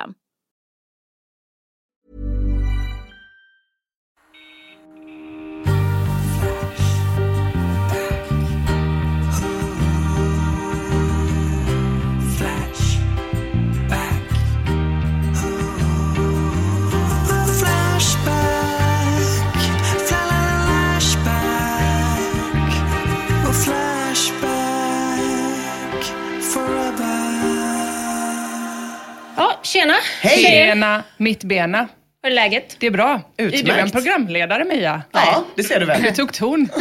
Ja, tjena. Hej! Tjena, mittbena. Hur är läget? Det är bra. Utmärkt. Är du en programledare, Mia? Ja, det ser du väl. Du tog ton.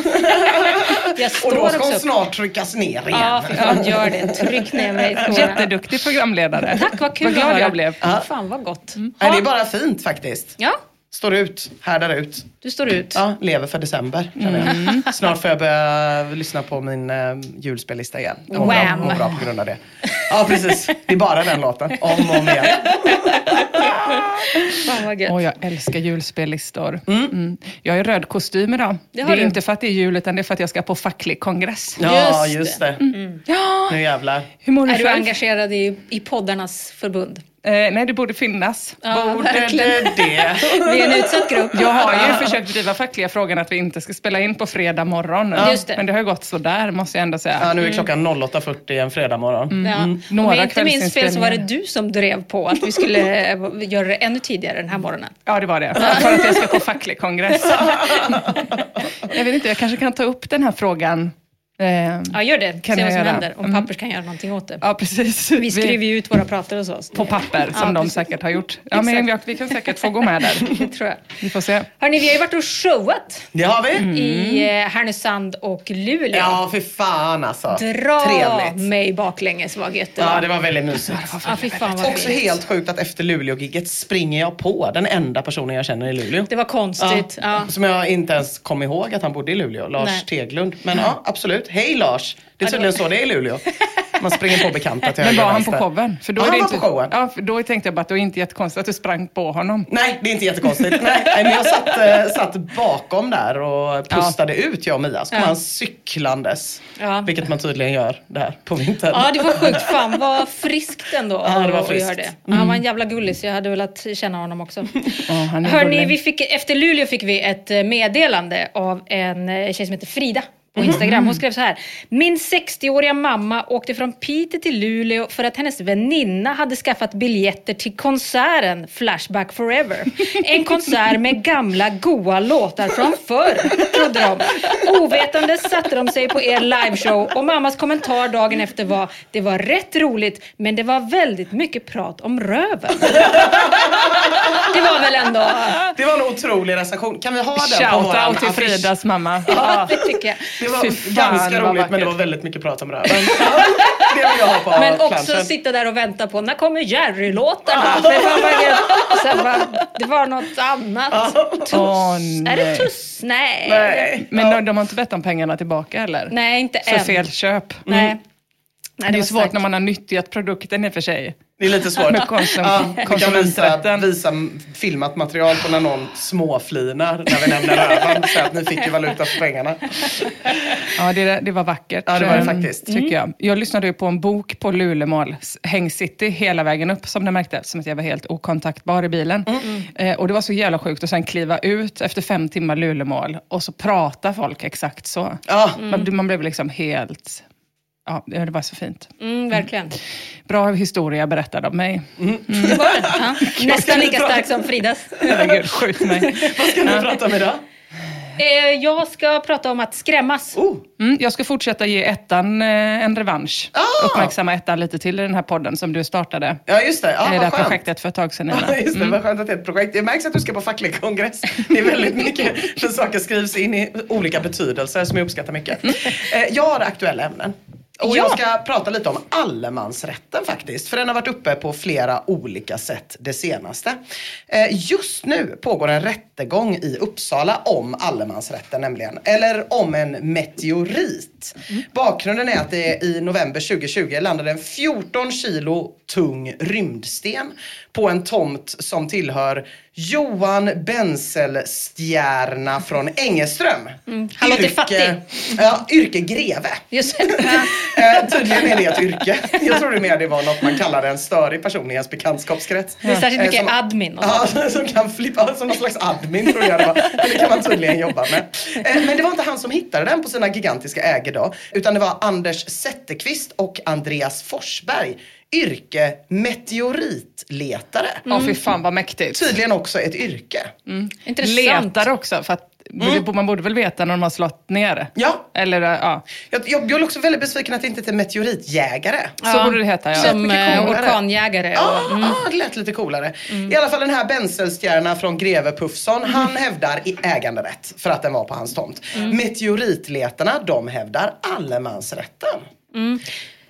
Jag Och då ska hon snart tryckas ner igen. Ja, fan, gör det. Tryck ner mig. Jätteduktig programledare. Tack, vad kul Vad glad jag blev. Fan, vad gott. Nej, det är bara fint faktiskt. Ja, Står ut, härdar ut. du står ut. Ja, lever för december jag. Snart får jag börja lyssna på min uh, julspellista igen. Jag mår bra, mår bra på grund av det. Ja, precis. Det är bara den låten. Om och om igen. Fan vad gött. Åh, jag älskar julspellistor. Mm. Jag är i röd kostym idag. Det Det, är du. inte för att det är jul, utan det är för att jag ska på facklig kongress. Ja, Just just det. Nu jävlar. Hur mår du Är du själv? engagerad i, i poddarnas förbund? Eh, nej, det borde finnas. Ja, Borde verkligen. det det? Vi är en utsatt grupp. Jag har ju försökt driva fackliga frågan att vi inte ska spela in på fredag morgon. Just det. Men det har ju gått sådär, måste jag ändå säga. Ja, nu är klockan 08.40 en fredag morgon. Ja. Om Några jag inte minns fel så var det du som drev på att vi skulle eh, göra det ännu tidigare den här morgonen. Ja, det var det. För att jag ska på facklig kongress. jag vet inte, jag kanske kan ta upp den här frågan. Eh, Ja, gör det. Kan Se jag vad som göra. händer. Om Mm. Pappers kan göra någonting åt det. ja, precis. Vi skriver ju ut våra pratar hos oss. på papper, som Ja, de precis. säkert har gjort. Ja, men vi, vi kan säkert få gå med där. Det tror jag. Vi får se. Hörni, vi har ju varit och showat Det har vi. Mm. i eh, Härnösand och Luleå. Ja, för fan alltså. Dra Trevligt. mig baklänges vad gött det Ja, var. det var väldigt mysigt. Ja, fy fan vad Också helt sjukt att efter Luleå-gigget springer jag på den enda personen jag känner i Luleå. Det var konstigt. Ja. Som jag inte ens kom ihåg att han bodde i Luleå, Lars Nej. Teglund. Men ja, absolut. Hej Lars! Det är Ja, tydligen så det är i Luleå. Man springer på bekanta till Men var han på showen? För då Ja, är det han var inte, på showen. Ja, för då tänkte jag bara att det var inte jättekonstigt att du sprang på honom. Nej, det är inte jättekonstigt. Nej, men jag satt, eh, satt bakom där och pustade ut, jag och Mia. Så kom Ja. han cyklandes. Ja. Vilket man tydligen gör där på vintern. Ja, det var sjukt. Fan vad friskt ändå Ja, det var att friskt. göra det. Han var en jävla gullis. Jag hade velat känna honom också. Ja, han är Hörni, gullig. vi fick, efter Luleå fick vi ett eh, meddelande av en eh, tjej som heter Frida på Instagram. Hon skrev så här. Min 60-åriga mamma åkte från Piteå till Luleå för att hennes väninna hade skaffat biljetter till konserten Flashback Forever. En konsert med gamla goa låtar från förr, trodde de. Ovetande satte de sig på er liveshow och mammas kommentar dagen efter var det var rätt roligt men det var väldigt mycket prat om röven. Det var väl ändå... Det var en otrolig recension. Kan vi ha den på våran Shout-out till? Fridas mamma. Ja, det tycker jag. Det var ganska roligt men det var väldigt mycket prat om röven. det vill jag ha på Men också planschen. sitta där och vänta på när kommer? Det, var sen bara, det var något annat. Tuss. Åh, Är det nej. tuss? Nej. Nej. Men de, de har inte bett om pengarna tillbaka eller? Nej, inte För än. fel köp. Nej. Mm. Nej, det är var svårt när man har nyttjat produkten i och för sig. Det är lite svårt. Konsum- ja, vi kan visa, konsumenträtten. visa filmat material på när någon småflinar när vi nämner röven. Så att ni fick ju valuta för pengarna. Ja, det, det var vackert. Ja, det var det eh, faktiskt. Tycker jag. jag lyssnade ju på en bok på Lulemål, Häng City, hela vägen upp som ni märkte, som att jag var helt okontaktbar i bilen. Eh, och det var så jävla sjukt att sen kliva ut efter fem timmar Lulemål och så pratar folk exakt så. Ja, Man, man blev liksom helt... Ja, det var så fint. Mm, verkligen. Bra historia berättad av mig. Det var det. Ja. Nästan lika stark som Fridas. Herregud, skjut mig. vad ska ni prata om idag? Eh, jag ska prata om att skrämmas. Oh, Mm, jag ska fortsätta ge ettan eh, en revansch. Ah! Uppmärksamma ettan lite till i den här podden som du startade. ja, just det. I det skönt. projektet för ett tag sedan. Nina. just det. Vad skönt att det är ett projekt. Det märks att du ska på facklig kongress. Det är väldigt mycket för saker skrivs in i olika betydelser som jag uppskattar mycket. Eh, Jag har aktuella ämnen. Och jag ska prata lite om allemansrätten faktiskt. För den har varit uppe på flera olika sätt det senaste. Eh, Just nu pågår en rättegång i Uppsala om allemansrätten nämligen. Eller om en meteorit. Bakgrunden är att det i november 2020 landade en 14 kilo tung rymdsten på en tomt som tillhör Johan Benselstjärna från Engeström. han låter fattig. Ja, yrke greve. Just det. Eh, tydligen är det ett yrke. Jag trodde mer det var något man kallar en störig person i ens bekantskapskrets. Det är särskilt Eh, mycket som- admin och Ja, som kan flippa, som någon slags admin tror jag det var. Men det kan man tydligen jobba med. Eh, Men det var inte han som hittade den på sina gigantiska ägor då. Utan det var Anders Zetterqvist och Andreas Forsberg. Yrke meteoritletare. Ja, fy fan vad mäktigt. Tydligen också ett yrke. Intressant. Letar också, för att man borde väl veta när de har slått ner. Ja, Eller ja, jag, jag, jag är också väldigt besviken att det inte är meteoritjägare. så borde det heta. Ja. Som eh, orkanjägare. Ja, Och, mm. ah, det lät lite coolare. I alla fall den här Benselstjärna från Greve Puffson, han hävdar i äganderätt för att den var på hans tomt. Meteoritletarna, de hävdar allemansrätten.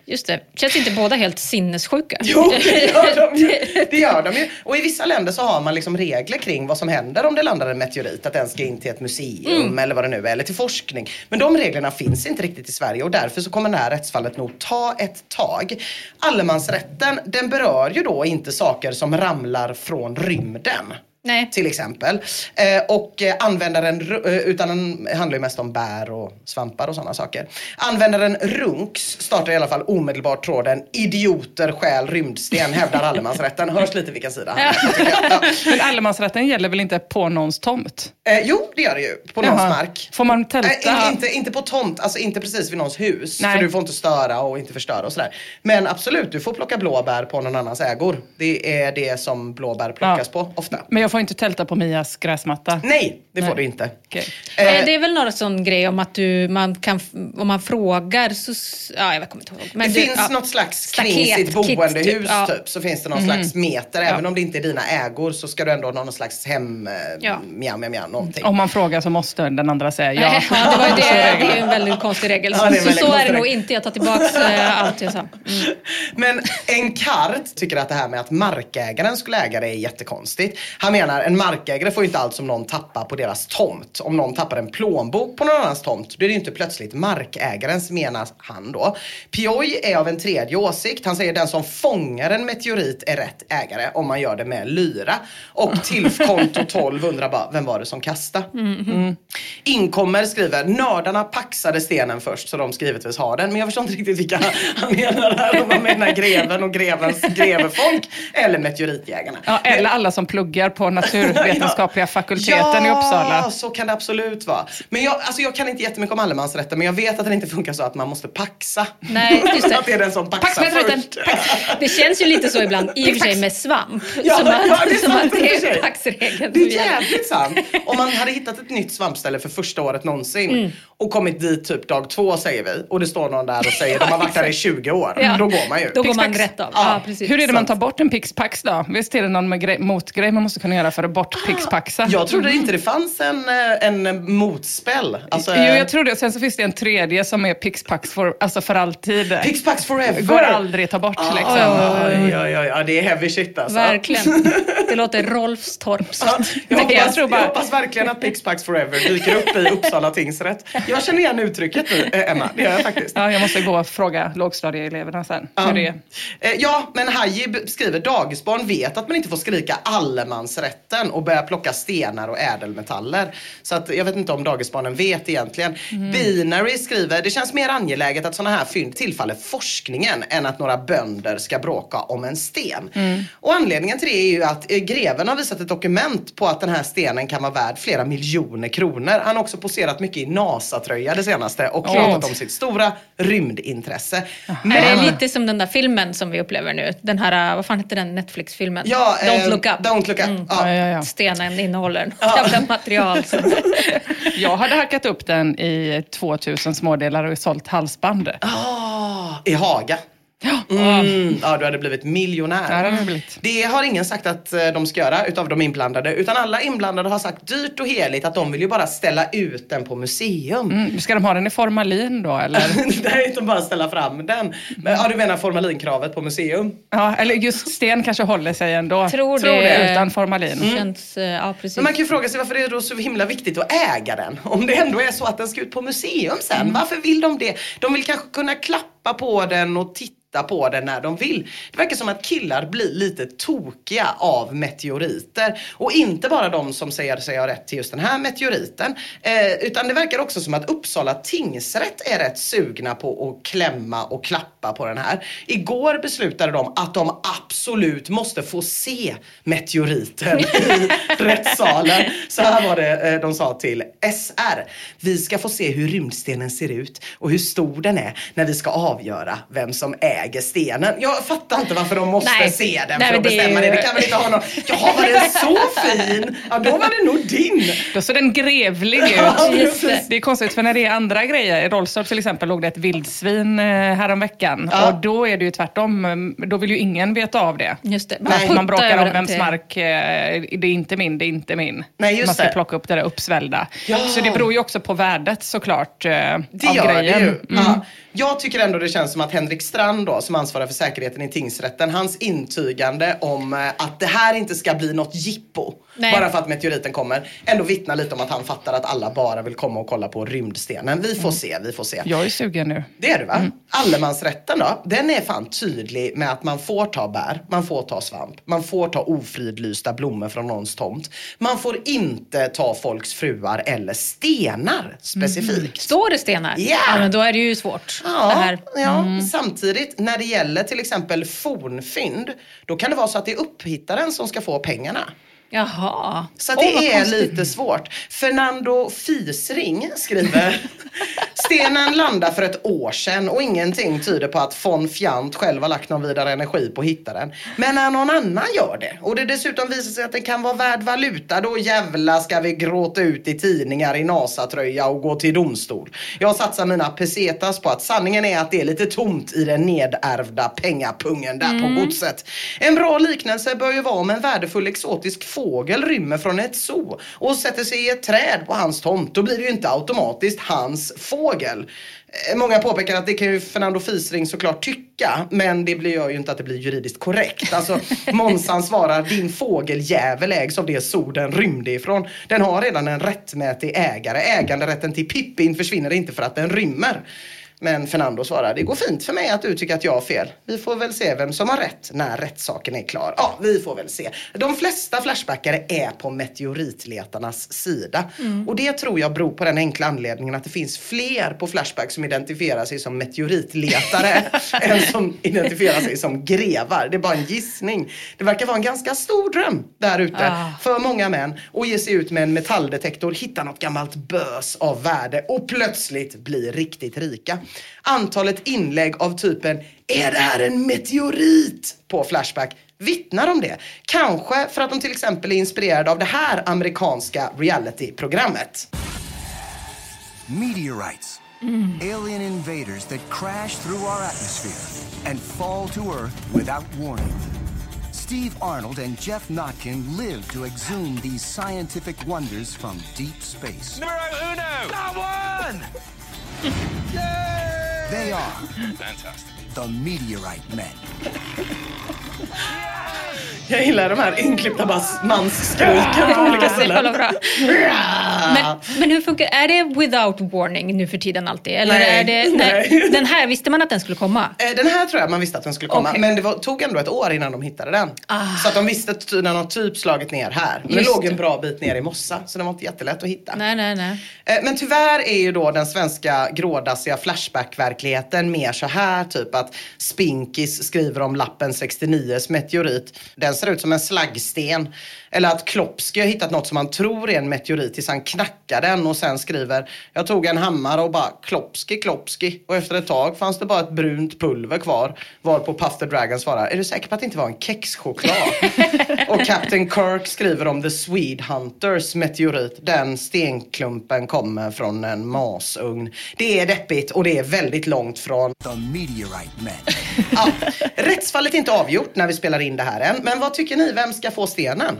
Just det. Känns inte båda helt sinnessjuka? Jo, det gör de ju. Det gör de ju. Och i vissa länder så har man liksom regler kring vad som händer om det landar en meteorit. Att den ska in till ett museum eller vad det nu är, eller till forskning. Men de reglerna finns inte riktigt i Sverige och därför så kommer det här rättsfallet nog ta ett tag. Allemansrätten, den berör ju då inte saker som ramlar från rymden. Nej. Till exempel. Eh, och eh, användaren, ru- eh, utan den handlar ju mest om bär och svampar och sådana saker. Användaren Runks startar i alla fall omedelbart tråden idioter stjäl rymdsten, hävdar allemansrätten. Hörs lite vilken sida han ja. Men allemansrätten gäller väl inte på någons tomt? eh, Jo, det gör det ju. På någons Jaha. mark. Får man tälta? In, inte, inte på tomt, alltså inte precis vid någons hus. Nej. För du får inte störa och inte förstöra och sådär. Men absolut, du får plocka blåbär på någon annans ägor. Det är det som blåbär plockas Ja. på ofta. Men jag får inte tälta på Mias gräsmatta? Nej, det får Nej. du inte. Okej. Eh, Eh, Det är väl några sån grej om att du, man kan, om man frågar så, ja jag kommer inte ihåg. Men det du, finns ja. något slags Staket, kring sitt kit, boendehus typ, ja. typ, så finns det någon slags meter. Även om det inte är dina ägor så ska du ändå ha någon slags hem, eh, Ja. mjau, mjau, mjau, någonting. Om man frågar så måste den andra säga ja. Ja, det, var ju det, det är en väldigt konstig regel. Ja, det är en så väldigt så är det nog inte. Jag tar tillbaka eh, allt jag sa. Mm. Men Enkart tycker att det här med att markägaren skulle äga det är jättekonstigt. Han menar en markägare får ju inte allt som någon tappar på deras tomt. Om någon tappar en plånbok på någon annans tomt, då är det ju inte plötsligt markägarens menar han då. Pioj är av en tredje åsikt. Han säger den som fångar en meteorit är rätt ägare om man gör det med lyra. Och Tilfkonto 12 undrar bara, vem var det som kastade? Mm. Inkommer skriver, nördarna paxade stenen först så de ska givetvis ha den. Men jag förstår inte riktigt vilka han menar här. Om han menar greven och grevens grevefolk eller meteoritjägarna. Ja, eller alla som pluggar på naturvetenskapliga fakulteten i Uppsala. Ja, så kan det absolut vara. Men jag, alltså jag kan inte jättemycket om allemansrätten men jag vet att den inte funkar så att man måste paxa. Nej, just det. att det är den som paxar Pax först. pax. Det känns ju lite så ibland, i och för sig med svamp. Ja, som att, ja, det är som sant att det är paxregeln. Det är jävligt sant. Om man hade hittat ett nytt svampställe för första året någonsin Mm. och kommit dit typ dag två säger vi och det står någon där och säger de har varit där i 20 år. Ja. Då går man ju. Då går man rätt av. Ja. Ja, precis. Hur är det man Sant. tar bort en pixpax då? Visst är det någon motgrej man måste kunna göra för att bortpixpaxa. Jag trodde inte det fanns en, eh, en motspel. Alltså, Jo, jag tror det. Sen så finns det en tredje som är pixpax for, alltså för alltid. Pixpax forever! Går aldrig att ta bort liksom. Oj, oj, oj, ja, det är heavy shit alltså. Verkligen. Det låter Rolfstorpskt. Ja, jag, jag hoppas, tror bara- jag hoppas verkligen att Pixpax Forever dyker upp i Uppsala tingsrätt. Jag känner igen uttrycket nu, eh, Emma. Det gör jag faktiskt. Ja, jag måste gå och fråga lågstadieeleverna sen hur det är. Eh, Ja, men Haji skriver dagisbarn vet att man inte får skrika allemansrätten och börja plocka stenar och ädelmetaller. Så att jag vet inte om dagisbarnen vet egentligen. Binary skriver det känns mer angeläget att sådana här fynd tillfaller forskningen än att några bönder ska bråka om en sten. Och anledningen till det är ju att eh, greven har visat ett dokument på att den här stenen kan vara värd flera miljoner kronor. Han har också poserat mycket i NASA-tröja det senaste och pratat om sitt stora rymdintresse. Är det lite som den där filmen som vi upplever nu? Den här, vad fan heter den Netflix-filmen? Ja, Don't eh, look up. Don't look up. Mm. Ja. Ja, ja, ja. Stenen innehåller något jävla material. Jag hade hackat upp den i 2000 smådelar och sålt halsband. Ah, I Haga. Mm, ja, du hade blivit miljonär. Ja, det blivit. Det har ingen sagt att eh, de ska göra utav de inblandade. Utan alla inblandade har sagt dyrt och heligt att de vill ju bara ställa ut den på museum. Mm, ska de ha den i formalin då eller? Nej, de bara ställa fram den. Men, ja, du menar formalinkravet på museum? Ja, eller just sten kanske håller sig ändå. Tror Tror det. det. Utan formalin. Känns, eh, ja precis. Men man kan ju fråga sig varför det är då så himla viktigt att äga den. Om det ändå är så att den ska ut på museum sen. Varför vill de det? De vill kanske kunna klappa på den och titta på den när de vill. Det verkar som att killar blir lite tokiga av meteoriter. Och inte bara de som säger sig ha rätt till just den här meteoriten. Eh, utan det verkar också som att Uppsala tingsrätt är rätt sugna på att klämma och klappa på den här. Igår beslutade de att de absolut måste få se meteoriten i rättssalen. Så här var det eh, de sa till SR. Vi ska få se hur rymdstenen ser ut och hur stor den är när vi ska avgöra vem som äger stenen. Jag fattar inte varför de måste Nej. se den Nej, för att det är bestämma det. ju- Det kan väl inte ha någon... Jaha, var den så fin? Ja, då var det nog din. Då ser den grevlig Ja, ut. just det. Är konstigt för när det är andra grejer, i Rollstorp till exempel låg det ett vildsvin eh, häromveckan Ja. och då är det ju tvärtom, mm, då vill ju ingen veta av det. Just det. Man puttar bråkar om den vems mark, eh, det är inte min, det är inte min. Nej, just man ska det. plocka upp det där uppsvällda. Ja. Så det beror ju också på värdet såklart eh, Det av gör grejen. det ju. Mm. Ja. Jag tycker ändå det känns som att Henrik Strand då, som ansvarar för säkerheten i tingsrätten, hans intygande om eh, att det här inte ska bli något jippo, Nej. bara för att meteoriten kommer, ändå vittnar lite om att han fattar att alla bara vill komma och kolla på rymdstenen. Vi får se, vi får se. Jag är sugen nu. Det är du va? Allemansrätten då? Den är fan tydlig med att man får ta bär, man får ta svamp, man får ta ofridlysta blommor från någons tomt. Man får inte ta folks fruar eller stenar specifikt. Står det stenar? Ja. ja. men då är det ju svårt. det Ja, ja. samtidigt när det gäller till exempel fornfynd, då kan det vara så att det är upphittaren som ska få pengarna. Jaha. Så det är konstigt. lite svårt. Fernando Fisring skriver Stenen landade för ett år sedan och ingenting tyder på att von Fjant själv har lagt någon vidare energi på att hitta den. Men när någon annan gör det och det dessutom visar sig att den kan vara värd valuta då jävla ska vi gråta ut i tidningar i NASA-tröja och gå till domstol. Jag satsar mina pesetas på att sanningen är att det är lite tomt i den nedärvda pengapungen där på godset. En bra liknelse bör ju vara om en värdefull exotisk fågel rymmer från ett zoo och sätter sig i ett träd på hans tomt. Då blir det ju inte automatiskt hans fågel. Eh, Många påpekar att det kan ju Fernando Fisring såklart tycka, men det blir gör ju inte att det blir juridiskt korrekt. Alltså, Månsan svarar, din fågeljävel ägs av det zoo den rymde ifrån. Den har redan en rättmätig ägare. Äganderätten till Pippin försvinner inte för att den rymmer. Men Fernando svarar, det går fint för mig att du tycker att jag har fel. Vi får väl se vem som har rätt när rättssaken är klar. Ja, vi får väl se. De flesta Flashbackare är på meteoritletarnas sida. Och det tror jag beror på den enkla anledningen att det finns fler på Flashback som identifierar sig som meteoritletare än som identifierar sig som grevar. Det är bara en gissning. Det verkar vara en ganska stor dröm där ute Ah. för många män att ge sig ut med en metalldetektor, hitta något gammalt bös av värde och plötsligt bli riktigt rika. Antalet inlägg av typen “Är det här en meteorit?” på Flashback vittnar om det. Kanske för att de till exempel är inspirerade av det här amerikanska realityprogrammet. Meteorites. Alien invaders that crash through our atmosphere and fall to Earth without warning. Steve Arnold and Jeff Notkin live to exhume these scientific wonders from deep space. Numero uno! Not one! They are Fantastic. the Meteorite Men. Jag gillar de här inklippta mansskriken på olika ställen. Men, men hur funkar Är det without warning nu för tiden alltid? Eller Nej, är det, nej. Den här, visste man att den skulle komma? Eh, Den här tror jag man visste att den skulle komma. Okej. Men det var, tog ändå ett år innan de hittade den. Så att de visste att när de typ slagit ner här. Men den Just låg en bra bit ner i mossa. Så den var inte jättelätt att hitta. Nej, nej, nej. Eh, Men tyvärr är ju då den svenska grådassiga Flashback-verkligheten mer så här typ att Spinkis skriver om lappen 69s meteorit. Den ser ut som en slaggsten. Eller att Klopski har hittat något som han tror är en meteorit tills han knackar den och sen skriver Jag tog en hammare och bara Klopski, Klopski. Och efter ett tag fanns det bara ett brunt pulver kvar. Varpå Puff the Dragon svarar Är du säker på att det inte var en kexchoklad? och Captain Kirk skriver om The Swede Hunters meteorit. Den stenklumpen kommer från en masugn. Det är deppigt och det är väldigt långt från The Meteorite Men. Ja, rättsfallet är inte avgjort när vi spelar in det här än. Men vad tycker ni? Vem ska få stenen?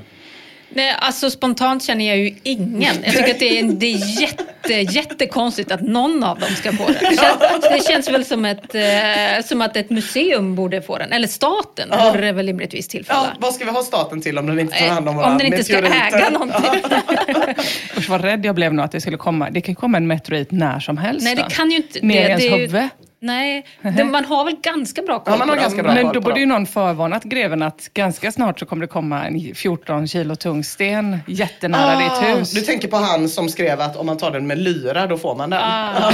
Nej, alltså spontant känner jag ju ingen. Jag tycker att det är, det är jätte, jättekonstigt att någon av dem ska få den. Det känns, det känns väl som, ett, eh, som att ett museum borde få den. Eller staten Ja. borde det väl rimligtvis Ja, tillfalla. vad ska vi ha staten till om den inte tar hand om våra om den inte ska äga någonting. Usch vad rädd jag blev nu att det skulle komma. Det kan komma en meteorit när som helst. Nej, det kan ju inte... Det, ens det är ju- huvud. Nej, det, man har väl ganska bra koll Ja, man har på ganska bra Men koll då borde ju någon förvarnat greven att ganska snart så kommer det komma en 14 kilo tung sten jättenära ditt hus. Ah, Du tänker på han som skrev att om man tar den med lyra då får man den. Ah.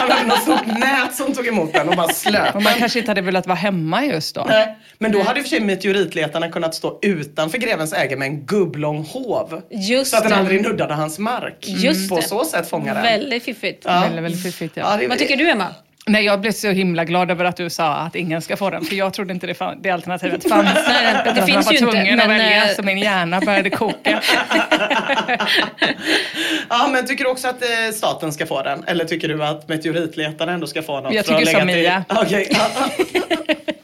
han hade något stort nät som tog emot den och bara slöt man kanske inte hade velat vara hemma just då. Nej, men då hade i och för sig meteoritletarna kunnat stå utanför grevens äge med en gubblång hov. Just så att den det. aldrig nuddade hans mark. Just På det. så sätt fångar den. Väldigt fiffigt. Ja. Väldigt, väldigt fiffigt ja. Ja, det- Vad tycker du, Emma? Nej, jag blev så himla glad över att du sa att ingen ska få den, för jag trodde inte det, fann, det alternativet fanns. Nej, det Att finns jag ju var inte, tvungen att men, välja, eh, så min hjärna började koka. Ja, men tycker du också att eh, staten ska få den? Eller tycker du att meteoritletarna ändå ska få något? Jag tycker som Mia. Okej.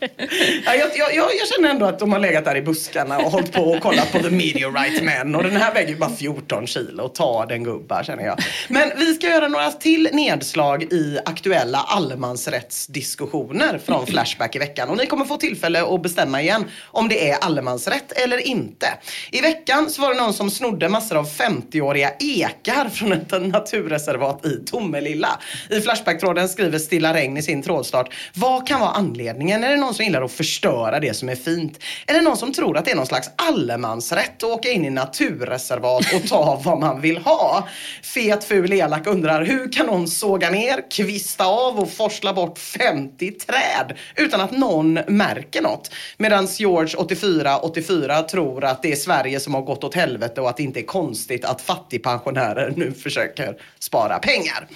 ja. jag, jag, jag, jag känner ändå att de har legat där i buskarna och hållit på och kollat på The Meteorite Men. Och den här väger ju bara 14 kilo. Ta den gubbar känner jag. Men vi ska göra några till nedslag i aktuella allemansrättsdiskussioner från Flashback i veckan. Och ni kommer få tillfälle att bestämma igen om det är allemansrätt eller inte. I veckan så var det någon som snodde massor av 50-åriga ekar från ett naturreservat i Tomelilla. I Flashback-tråden skriver Stilla Regn i sin trådstart. Vad kan vara anledningen? Är det någon som gillar att förstöra det som är fint? Är det någon som tror att det är någon slags allemansrätt att åka in i naturreservat och ta vad man vill ha? Fet, ful, elak undrar hur kan någon såga ner, kvista av och forsla bort 50 träd utan att någon märker något? Medan George 84 84 tror att det är Sverige som har gått åt helvete och att det inte är konstigt att fattigpensionärer nu försöker spara pengar.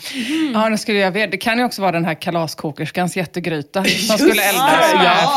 Ja, nu skulle jag veta. Det kan ju också vara den här kalaskokerskans jättegryta som skulle eldas med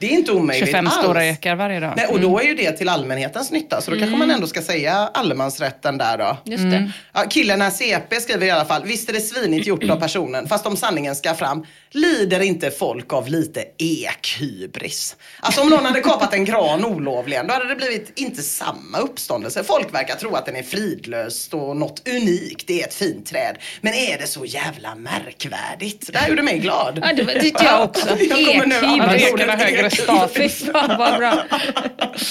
det är inte omöjligt 25 alls. stora ekar varje dag. Nej, och då är ju det till allmänhetens nytta, så då kanske man ändå ska säga allemansrätten där då. Just det. Ja, killen här CP skriver i alla fall, visst är det svinigt gjort av personen, fast om sanningen ska fram, lider inte folk av lite ekhybris? Alltså om någon hade kapat en gran olovligen, då hade det blivit inte samma uppståndelse. Folk verkar tro att den är fridlöst och något unikt, det är ett fint träd. Men är det så jävla märkvärdigt? Det här gjorde mig glad. Ja, det var- tyckte jag också. Jag kommer nu Ekhybris. högre status. Fy fan vad bra.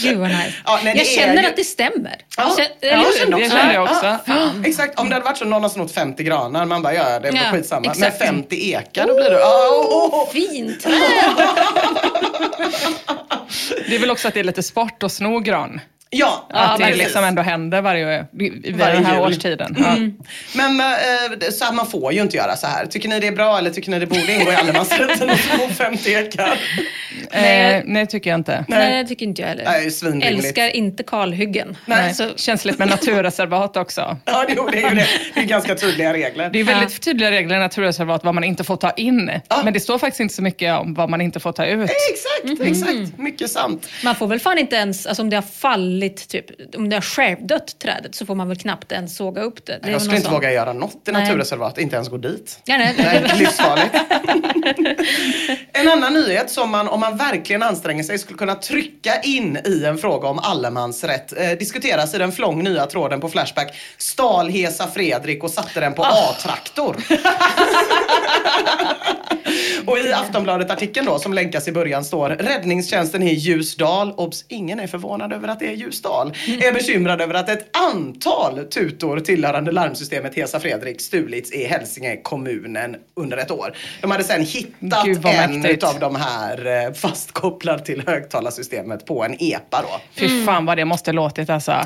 Gud vad nice. Ja, nej, jag känner ju- att det stämmer. Ja, Känner- ja, eller hur? jag också Det kände jag också. Ja, fan. Exakt, om det hade varit så någon har snott 50 granar, man bara ja, det är Ja, skitsamma. Men exakt. 50 ekar, då blir det... Oh, oh, oh. Fint träd. Det är väl också att det är lite sport att sno gran. Ja, att det precis. liksom ändå händer varje, vid Varje den här jul. årstiden. Ja. Men eh, så här, man får ju inte göra så här. Tycker ni det är bra eller tycker ni det borde ingå i allemansrätten att få 50 ekar? Eh, nej, tycker jag inte. Nej, det tycker inte jag heller. Nej, svinrimligt. Älskar inte kalhyggen. Nej. Så, Känsligt med naturreservat också. Ja, det är ju det. Det är ganska tydliga regler. Det är väldigt tydliga regler i naturreservat vad man inte får ta in. Ja. Men det står faktiskt inte så mycket om vad man inte får ta ut. Exakt, exakt. Mycket sant. man får väl fan inte ens, alltså om det har fallit, typ, om det har självdött trädet så får man väl knappt ens såga upp det. det är Jag skulle inte sån- våga göra något i naturreservat, inte ens gå dit. Ja, nej, Nej, livsfarligt. en annan nyhet som man, om man verkligen anstränger sig skulle kunna trycka in i en fråga om allemansrätt. Eh, diskuteras i den flång nya tråden på Flashback. Stal Hesa Fredrik och satte den på A-traktor. Och i Aftonbladet-artikeln då som länkas i början står Räddningstjänsten i Ljusdal, obs, ingen är förvånad över att det är Ljusdal, är bekymrad över att ett antal tutor tillhörande larmsystemet Hesa Fredrik stulits i Hälsinge kommunen under ett år. De hade sen hittat en mäktigt. utav de här eh, fastkopplad till högtalarsystemet på en EPA då. Fy fan vad det måste låtit alltså.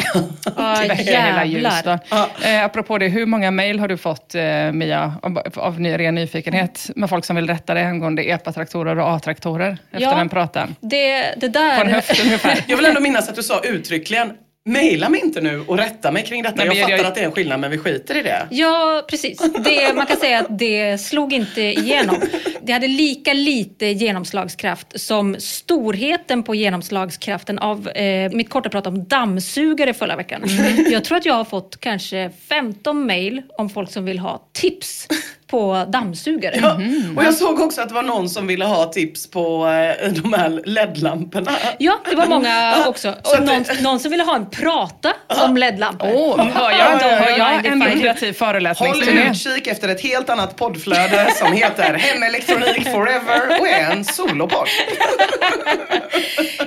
Hela jävlar. Ljusdal. Eh, apropå det, hur många mejl har du fått eh, Mia, av, av ren nyfikenhet med folk som vill rätta dig angående EPA-traktorer och A-traktorer efter Ja. den pratan? Det, det På en där... höft ungefär. Jag vill ändå minnas att du sa uttryckligen Maila mig inte nu och rätta mig kring detta. Nej, jag men fattar jag- att det är en skillnad men vi skiter i det. Ja, precis. Det, man kan säga att det slog inte igenom. Det hade lika lite genomslagskraft som storheten på genomslagskraften av eh, mitt korta prat om dammsugare förra veckan. Jag tror att jag har fått kanske 15 mejl om folk som vill ha tips på dammsugare. Ja. Och jag såg också att det var någon som ville ha tips på eh, de här LED-lamporna. Ja, det var många också. Och någon, någon som ville ha en prata om LED-lampor. Åh, hör jag, Ja, ja, ja, hör ja, jag en lukrativ Håll föreläsningsturné? utkik efter ett helt annat poddflöde som heter Hemelektronik Forever och är en solopodd.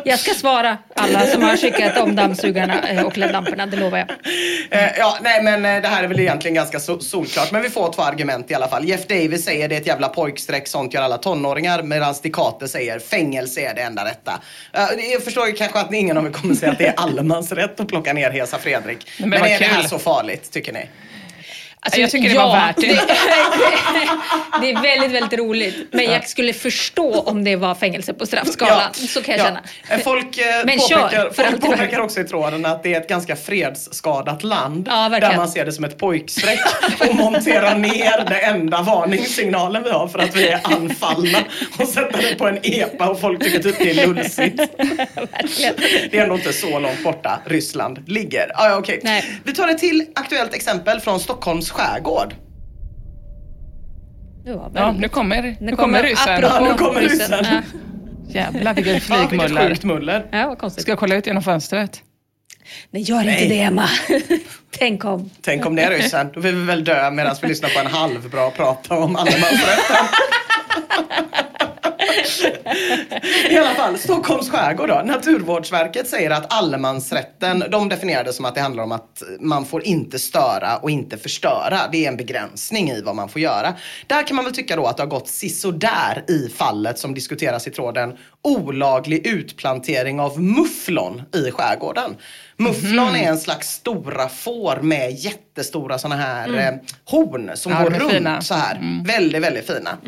Jag ska svara alla som har skickat om dammsugarna eh, och LED-lamporna, det lovar jag. Eh, ja, nej men det här är väl egentligen ganska so- solklart. Men vi får två argument i alla fall. Jeff Davis säger det är ett jävla pojkstreck, sånt gör alla tonåringar. Medan Dikate säger fängelse är det enda rätta. Eh, jag förstår ju kanske att ingen av er kommer säga att det är allemansrätt att plocka ner Hesa Fredrik. Men, Men är det här kul. så farligt, tycker ni? Alltså, Jag tycker det var värt det. det är väldigt, väldigt roligt. Men jag skulle förstå om det var fängelse på straffskalan. Så kan jag känna. Eh, Folk, eh, Men påpekar, kör, för folk påpekar också i tråden att det är ett ganska fredsskadat land. Ja, där man ser det som ett pojkstreck och monterar ner det enda varningssignalen vi har för att vi är anfallna och sätter det på en EPA och folk tycker typ det är lulsigt. Verkligen. Det är ändå inte så långt borta Ryssland ligger. Ah, ja. Nej. Vi tar ett till aktuellt exempel från Stockholms skärgård. Ja, nu kommer, Nu nu kommer ryssen. Ja, nu kommer ryssen. Ja. Jävlar vilket flygmuller. sjukt muller. Ja, vad konstigt. Ska jag kolla ut genom fönstret? Nej, gör inte Nej. det Emma. Tänk om. Tänk om det är ryssen. Då vill vi väl dö medan vi lyssnar på en halvbra prata om allemansrätten. I alla fall, Stockholms skärgård då. Naturvårdsverket säger att allemansrätten, de definierar det som att det handlar om att man får inte störa och inte förstöra. Det är en begränsning i vad man får göra. Där kan man väl tycka då att det har gått sisådär i fallet som diskuteras i tråden olaglig utplantering av mufflon i skärgården. Mufflon är en slags stora får med jättestora såna här eh, horn som Ja, går runt fina. så här. Väldigt, väldigt fina.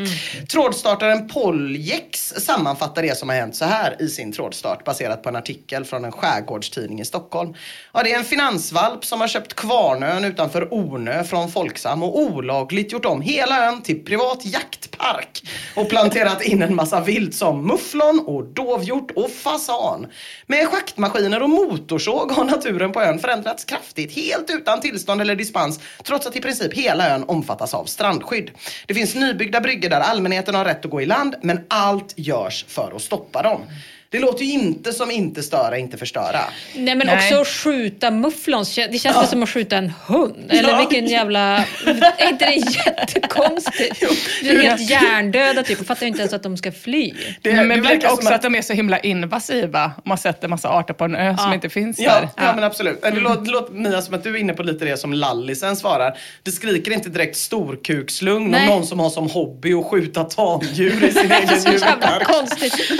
Trådstartaren Poljex sammanfattar det som har hänt så här i sin trådstart baserat på en artikel från en skärgårdstidning i Stockholm. Ja, det är en finansvalp som har köpt Kvarnön utanför Ornö från Folksam och olagligt gjort om hela ön till privat jaktpark och planterat in en massa vilt som mufflon och dovhjort och fasan. Med schaktmaskiner och motorsåg har naturen på ön förändrats kraftigt, helt utan tillstånd eller dispens, trots att i princip hela ön omfattas av strandskydd. Det finns nybyggda bryggor där allmänheten har rätt att gå i land, men allt görs för att stoppa dem. Det låter ju inte som inte störa, inte förstöra. Nej men Nej. också att skjuta mufflons. Det känns väl som att skjuta en hund. Eller Ja. vilken jävla... Är inte det jättekonstigt? Du är helt hjärndöda typ och fattar inte ens att de ska fly. Det, men det verkar också att... de är så himla invasiva. Om man sätter massa arter på en ö som inte finns Ja, där. ja, men absolut. Det låter, det låter Mia som att du är inne på lite det som Lallisen svarar. Det skriker inte direkt storkukslugn om Nej. någon som har som hobby att skjuta tamdjur i sin egen Så jävla djurpark. konstigt.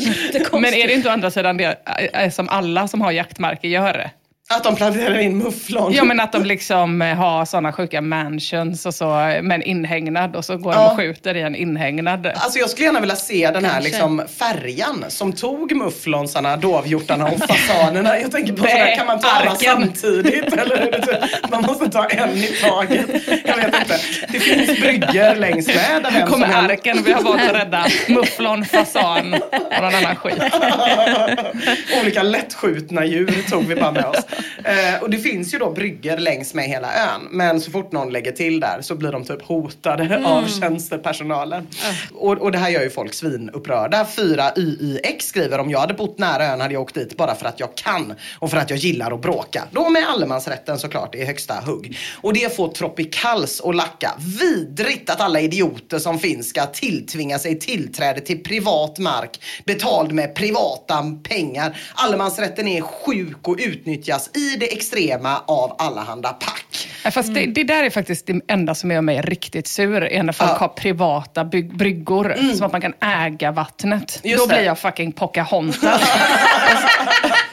Jättekonstigt. Men är det inte å andra sidan det eh, som alla som har jaktmarker gör? Att de planterar in mufflon. Ja men att de liksom eh, har sådana sjuka mansions och så med en inhägnad och så går de Ja. och skjuter i en inhägnad. Alltså jag skulle gärna vilja se den här liksom färjan som tog mufflonsarna, dovhjortarna och fasanerna. Jag tänker på Nej, sådär, kan man ta alla samtidigt? Eller man måste ta en i taget? Jag vet inte. Det finns bryggor längs med. Där vem kommer arken vi har valt att rädda mufflon, fasan och någon annan skit. Olika lättskjutna djur tog vi bara med oss. Eh, och det finns ju då brygger längs med hela ön. Men så fort någon lägger till där så blir de typ hotade av tjänstepersonalen. Och, och det här gör ju folk svinupprörda. 4 YYX skriver om jag hade bott nära ön hade jag åkt dit bara för att jag kan och för att jag gillar att bråka. Då med allemansrätten såklart i högsta hugg. Och det får Tropicals att lacka. Vidrigt att alla idioter som finns ska tilltvinga sig tillträde till privat mark betald med privata pengar. Allemansrätten är sjuk och utnyttjas i det extrema av allehanda pack. Ja, Fast det, det där är faktiskt det enda som gör mig riktigt sur, är när folk Ja. har privata byg, bryggor, som att man kan äga vattnet. Just Då det. blir jag fucking Pocahontas.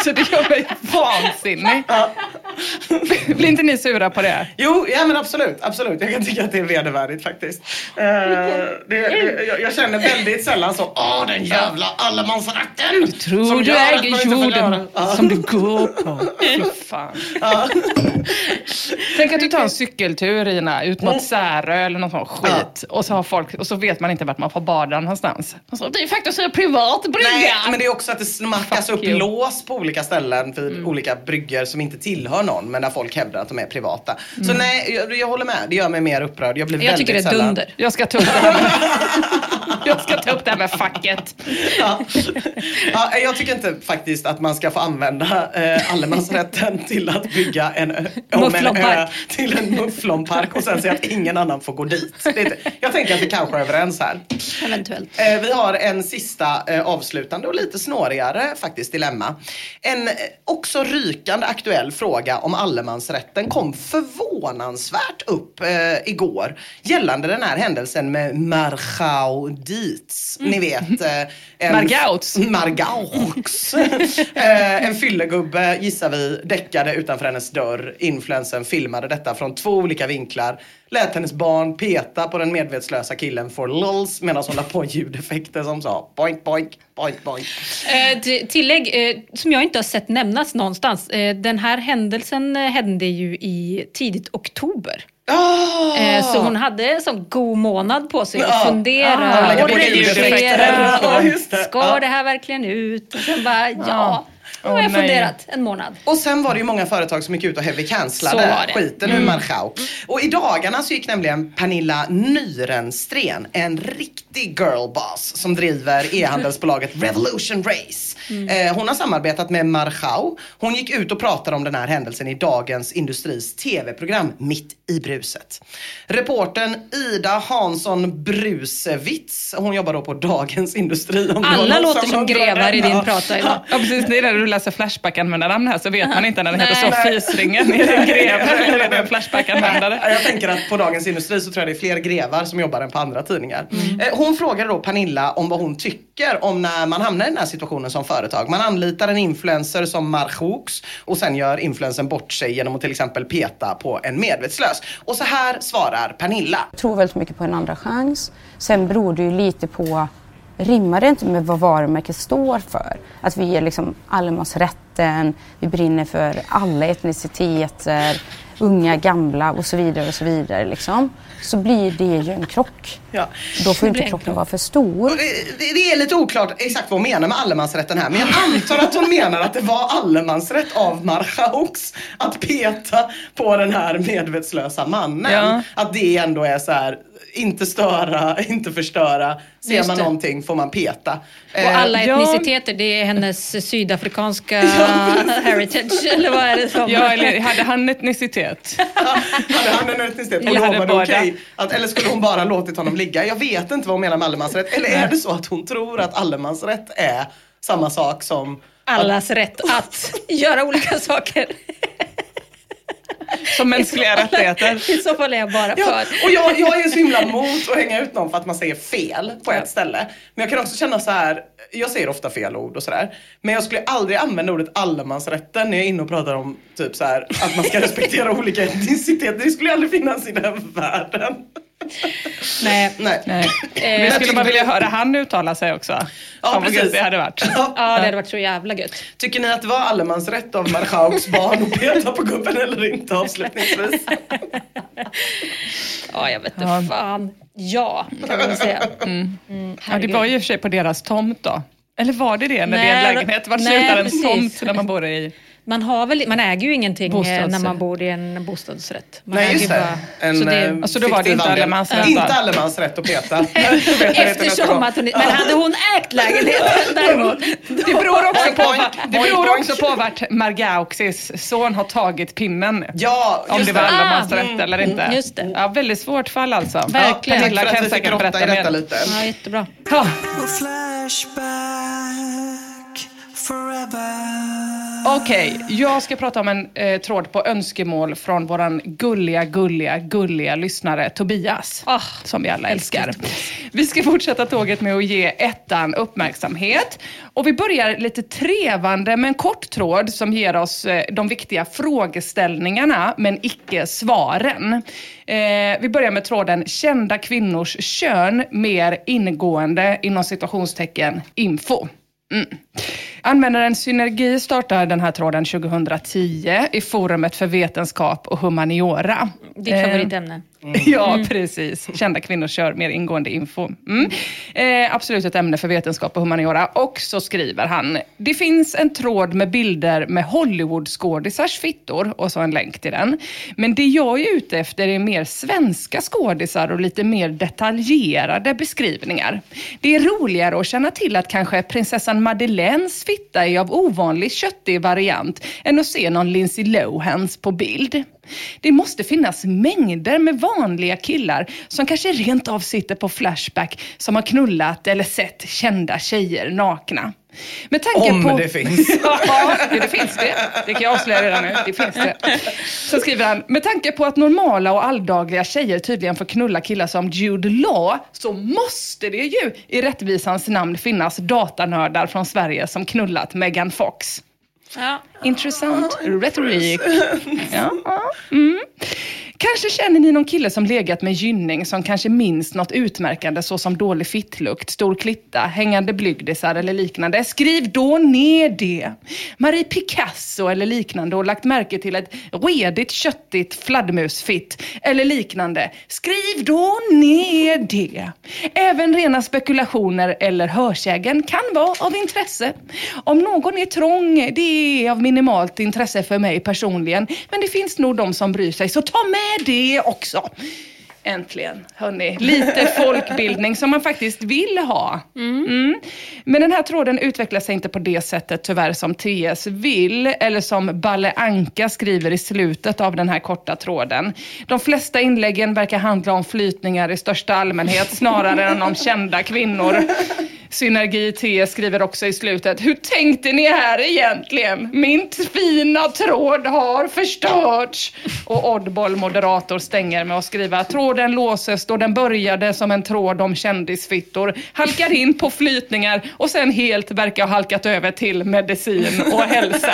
Så det gör mig vansinnig. Blir inte ni sura på det? Jo, ja men absolut, absolut. Jag kan tycka att det är vedervärdigt faktiskt. Eh, det, det, jag, jag känner väldigt sällan så, åh den jävla allemansrätten! Tror som du att man äger jorden Ja. som du går på? Fy fan. Tänk att du tar en cykeltur Ina, ut mot Särö eller någon sån skit. Och, så har folk, och så vet man inte vart man får bada någonstans. Och så, det är faktiskt en privat brygga. Nej, men det är också att det smackas Fuck upp you. lås på olika ställen vid olika bryggor som inte tillhör någon men där folk hävdar att de är privata. Så nej, jag, jag håller med. Det gör mig mer upprörd. Jag blir Jag väldigt tycker det är sällan... dunder. Jag ska ta upp det här med, jag ska ta upp det här med facket. Ja. Ja, jag tycker inte faktiskt att man ska få använda eh, allemansrätten till att bygga en, ö- om en ö till en mufflonpark och sen säga att ingen annan får gå dit. Det är inte, jag tänker att vi kanske är överens här. Eventuellt. Eh, vi har en sista eh, avslutande och lite snårigare faktiskt dilemma. En eh, också rykande aktuell fråga om allemansrätten kom förvånansvärt upp eh, igår gällande den här händelsen med Marjau Dietz. Ni vet. Eh, Margaux. Margaux. eh, en fyllegubbe gissar vi däckade utanför hennes dörr. Influensen filmade detta från två olika vinklar. Lät hennes barn peta på den medvetslösa killen for lulls medan hon la på ljudeffekter som sa boink boink boink boink. Eh, tillägg eh, som jag inte har sett nämnas någonstans. Eh, den här händelsen eh, hände ju i tidigt oktober. Eh, så hon hade en sån god månad på sig att fundera Ah, och redigera. Ja, och det. Ska det här verkligen ut? Och sen bara, ja. Då har jag nej. funderat en månad. Och sen var det ju många företag som gick ut och heavy Så cancellade skiten ur Marschau. Och i dagarna så gick nämligen Pernilla Nyrensten, en riktig girlboss som driver e-handelsbolaget Revolution Race. Eh, hon har samarbetat med Marschau. Hon gick ut och pratade om den här händelsen i Dagens Industris tv-program Mitt i bruset. Reporten Ida Hansson Brusewitz, hon jobbar då på Dagens Industri. Alla låter som undrar. grevar i din prata idag. Ja precis, det är läser Flashback-användarnamn här så vet man inte när det heter så. Fisringen, är greve eller en Flashback-användare? Ja, Jag tänker att på Dagens Industri så tror jag det är fler grevar som jobbar än på andra tidningar. Eh, Hon frågade då Pernilla om vad hon tycker om när man hamnar i den här situationen som företag. Man anlitar en influencer som Marjaux och sen gör influencern bort sig genom att till exempel peta på en medvetslös. Och så här svarar Pernilla. Jag tror väldigt mycket på en andra chans. Sen beror det ju lite på, rimmar det inte med vad varumärket står för? Att vi är liksom allemansrätten, vi brinner för alla etniciteter, unga, gamla och så vidare och så vidare liksom. Så blir det ju en krock. Ja. Då får inte en krocken krock. vara för stor. Det, är lite oklart exakt vad hon menar med allemansrätten här. Men jag antar att hon menar att det var allemansrätt av Marjaux att peta på den här medvetslösa mannen. Ja. Att det ändå är så här, inte störa, inte förstöra. Ser Just man det. någonting får man peta. Och Eh, alla ja. etniciteter, det är hennes sydafrikanska heritage, eller vad är det som? Ja, eller hade han etnicitet? hade han en etnicitet och Eller hade lovade båda. okej? Att- Eller skulle hon bara låtit honom ligga? Jag vet inte vad hon menar med allemansrätt. Eller är det så att hon tror att allemansrätt är samma sak som Allas rätt att göra olika saker. Som mänskliga rättigheter? I så fall är jag bara Ja, för. och jag, jag är så himla mot att hänga ut någon för att man säger fel på ett ställe. Men jag kan också känna så här, jag säger ofta fel ord och sådär. Men jag skulle aldrig använda ordet allemansrätten när jag är inne och pratar om typ så här, att man ska respektera olika etniciteter. Det skulle aldrig finnas i den världen. Nej. Nej. Nej. Eh, Vi skulle bara vilja höra han uttala sig också. Ja, vad precis. det hade varit. Ja. Ja, det hade varit så jävla gött. Tycker ni att det var allemansrätt av Marjaux barn att peta på gubben eller inte avslutningsvis? Ja, jag vet inte Ja. fan. Ja, kan man säga. Mm, Ja, det var ju i och för sig på deras tomt då. Eller var det det när det är Nej, en lägenhet? Var nej, slutar en tomt när man bor i? Man, har väl, man äger ju ingenting eh, när man bor i en bostadsrätt. Man Nej just ju det. bara- En, så det- eh, Alltså, då var det inte allemansrätt, Inte allemansrätt att peta. Eftersom att hon, men hade hon ägt lägenheten däremot. Det beror också på, det beror också på vart Margauxis son har tagit pinnen. Ja, Om just det var det. allemansrätt Mm, eller inte. just det. Ja, väldigt svårt fall alltså. Verkligen. Tack Pernilla för att kan vi fick säkert grotta i berätta detta mer. lite. Ja, jättebra. Ja. Okej, jag ska prata om en eh, tråd på önskemål från våran gulliga, gulliga, gulliga lyssnare Tobias. Ah, som vi alla älskar. Vi ska fortsätta tåget med att ge ettan uppmärksamhet. Och vi börjar lite trevande med en kort tråd som ger oss eh, de viktiga frågeställningarna men icke svaren. Eh, vi börjar med tråden kända kvinnors kön mer ingående inom situationstecken info. Mm. Användaren Synergi startar den här tråden 2010 i forumet för vetenskap och humaniora. Ditt Eh, favoritämne. Ja, precis. Kända kvinnor kör mer ingående info. Mm. Eh, absolut ett ämne för vetenskap och humaniora. Och så skriver han, det finns en tråd med bilder med Hollywood-skådisars fittor och så en länk till den. Men det jag är ute efter är mer svenska skådisar och lite mer detaljerade beskrivningar. Det är roligare att känna till att kanske prinsessan Madeleines fitta är av ovanlig köttig variant än att se någon Lindsay Lohans på bild. Det måste finnas mängder med vanliga killar som kanske rent av sitter på Flashback som har knullat eller sett kända tjejer nakna. Med tanke Om på... det finns. ja, det finns det. Det kan jag avslöja redan nu. Det finns det. Så skriver han, med tanke på att normala och alldagliga tjejer tydligen får knulla killar som Jude Law så måste det ju i rättvisans namn finnas datanördar från Sverige som knullat Megan Fox. Ja. Intressant retorik. Ja, mm. Kanske känner ni någon kille som legat med gynning som kanske minns något utmärkande såsom dålig fittlukt, stor klitta, hängande blygdisar eller liknande. Skriv då ner det. Marie Picasso eller liknande och lagt märke till ett redigt, köttigt fladdermusfitt eller liknande. Skriv då ner det. Även rena spekulationer eller hörsägen kan vara av intresse. Om någon är trång, det är av minimalt intresse för mig personligen. Men det finns nog de som bryr sig, så ta med det också. Äntligen, hörni. Lite folkbildning som man faktiskt vill ha. Mm. Men den här tråden utvecklar sig inte på det sättet tyvärr som TS vill, eller som Balle Anka skriver i slutet av den här korta tråden. De flesta inläggen verkar handla om flytningar i största allmänhet, snarare än om kända kvinnor. Synergi T skriver också i slutet, hur tänkte ni här egentligen? Min fina tråd har förstörts. Och Oddball, moderator, stänger med att skriva, tråden låses då den började som en tråd om kändisfittor, halkar in på flytningar och sen helt verkar ha halkat över till medicin och hälsa.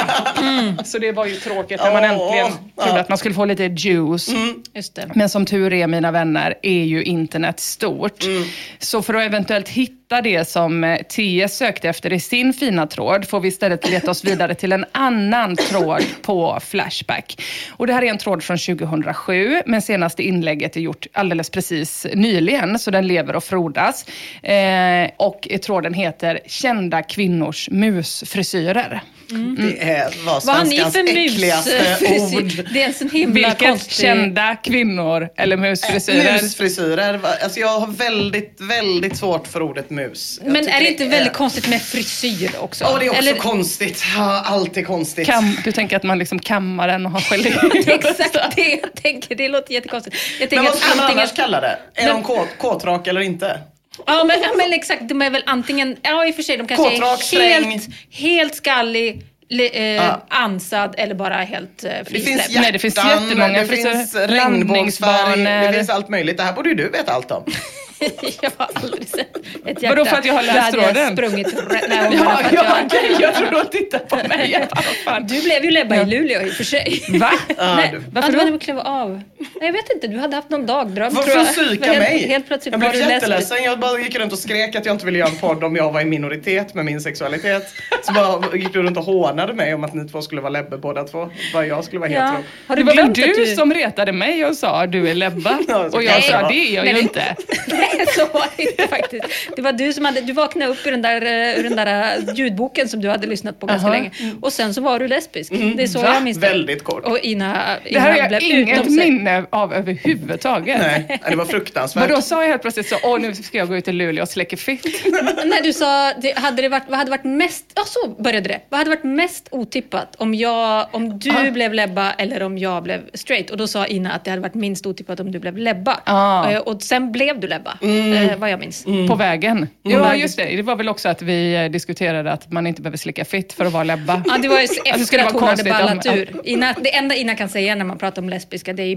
Så det var ju tråkigt när man äntligen trodde att man skulle få lite juice. Just det. Men som tur är, mina vänner, är ju internet stort. Mm. Så för att eventuellt hitta det som som eh, TS sökte efter i sin fina tråd får vi istället leta oss vidare till en annan tråd på Flashback. Och det här är en tråd från 2007, men senaste inlägget är gjort alldeles precis nyligen, så den lever och frodas. Eh, och tråden heter Kända kvinnors musfrisyrer. Det är, var Vad har ni svenskans äckligaste ord. mus? Det är en sån himla Vilket konstig... kända kvinnor eller musfrisyrer? Musfrisyrer. Alltså jag har väldigt, väldigt svårt för ordet mus. Jag Men är det inte väldigt är- konstigt med frisyr också? Ja, det är också Eller- konstigt. Ja, allt är konstigt. Kam, du tänker att man liksom kammar den och har gelé? Exakt det jag tänker. Det låter jättekonstigt. Jag Men vad ska man antingen... annars kalla det? Är Men- de kåt, kåtrak eller inte? Ja men, ja men exakt, de är väl antingen, ja i och för sig de kanske Kåtrak, är sträng. helt, helt skallig, le, eh, Ja. ansad eller bara helt eh, Det finns frisläppt. hjärtan, Nej, det finns jättemånga det finns regnbågsfärg, det finns allt möjligt. Det här borde ju du veta allt om. jag har aldrig sett ett hjärta. Vadå, för att jag har Då läst hade jag tråden? sprungit. Nej, Ja, ja, jag... jag tror de tittar på mig. Du blev ju lebba i Luleå i och för sig. Va? Nej, du- varför ja, du hade kliva av. Nej, jag vet inte, du hade haft någon dagdröm För, tror jag. psyka helt, mig. Helt plötsligt jag blev du jätteledsen. Jag bara gick runt och skrek att jag inte ville göra en podd om jag var i minoritet med min sexualitet. Så bara gick du runt och hånade mig om att ni två skulle vara lebbe båda två. Bara jag skulle vara Ja. hetero. Har Det du var väl du du... som retade mig och sa du är Lebba. Och jag sa det är jag Nej, ju men- inte. så var det inte faktiskt. Det var du som hade, du vaknade upp ur den där, eh, ur den där eh, ljudboken som du hade lyssnat på ganska Aha. länge. Och sen så var du lesbisk. Det är så Va? jag minns det. Väldigt kort. Och Ina, Det här har Ina jag blev inget minne av överhuvudtaget. Nej, det var fruktansvärt. Men då sa jag helt plötsligt så, åh nu ska jag gå ut till Luleå och släcka fitt. När du sa, det, hade det varit, vad hade varit mest, ja så började det. Vad hade varit mest otippat? Om, jag, om du Ah. blev lebba eller om jag blev straight? Och då sa Ina att det hade varit minst otippat om du blev lebba. Ah. Eh, Och sen blev du lebba, Mm. eh, vad jag minns. På vägen. Ja, vägen. just det. Det var väl också att vi eh, diskuterade att man inte behöver slicka fitt för att vara lebba. Ja, det var ju Att det efter skulle att hon hade om- ballat ur. Ina, det enda Ina kan säga när man pratar om lesbiska det är ju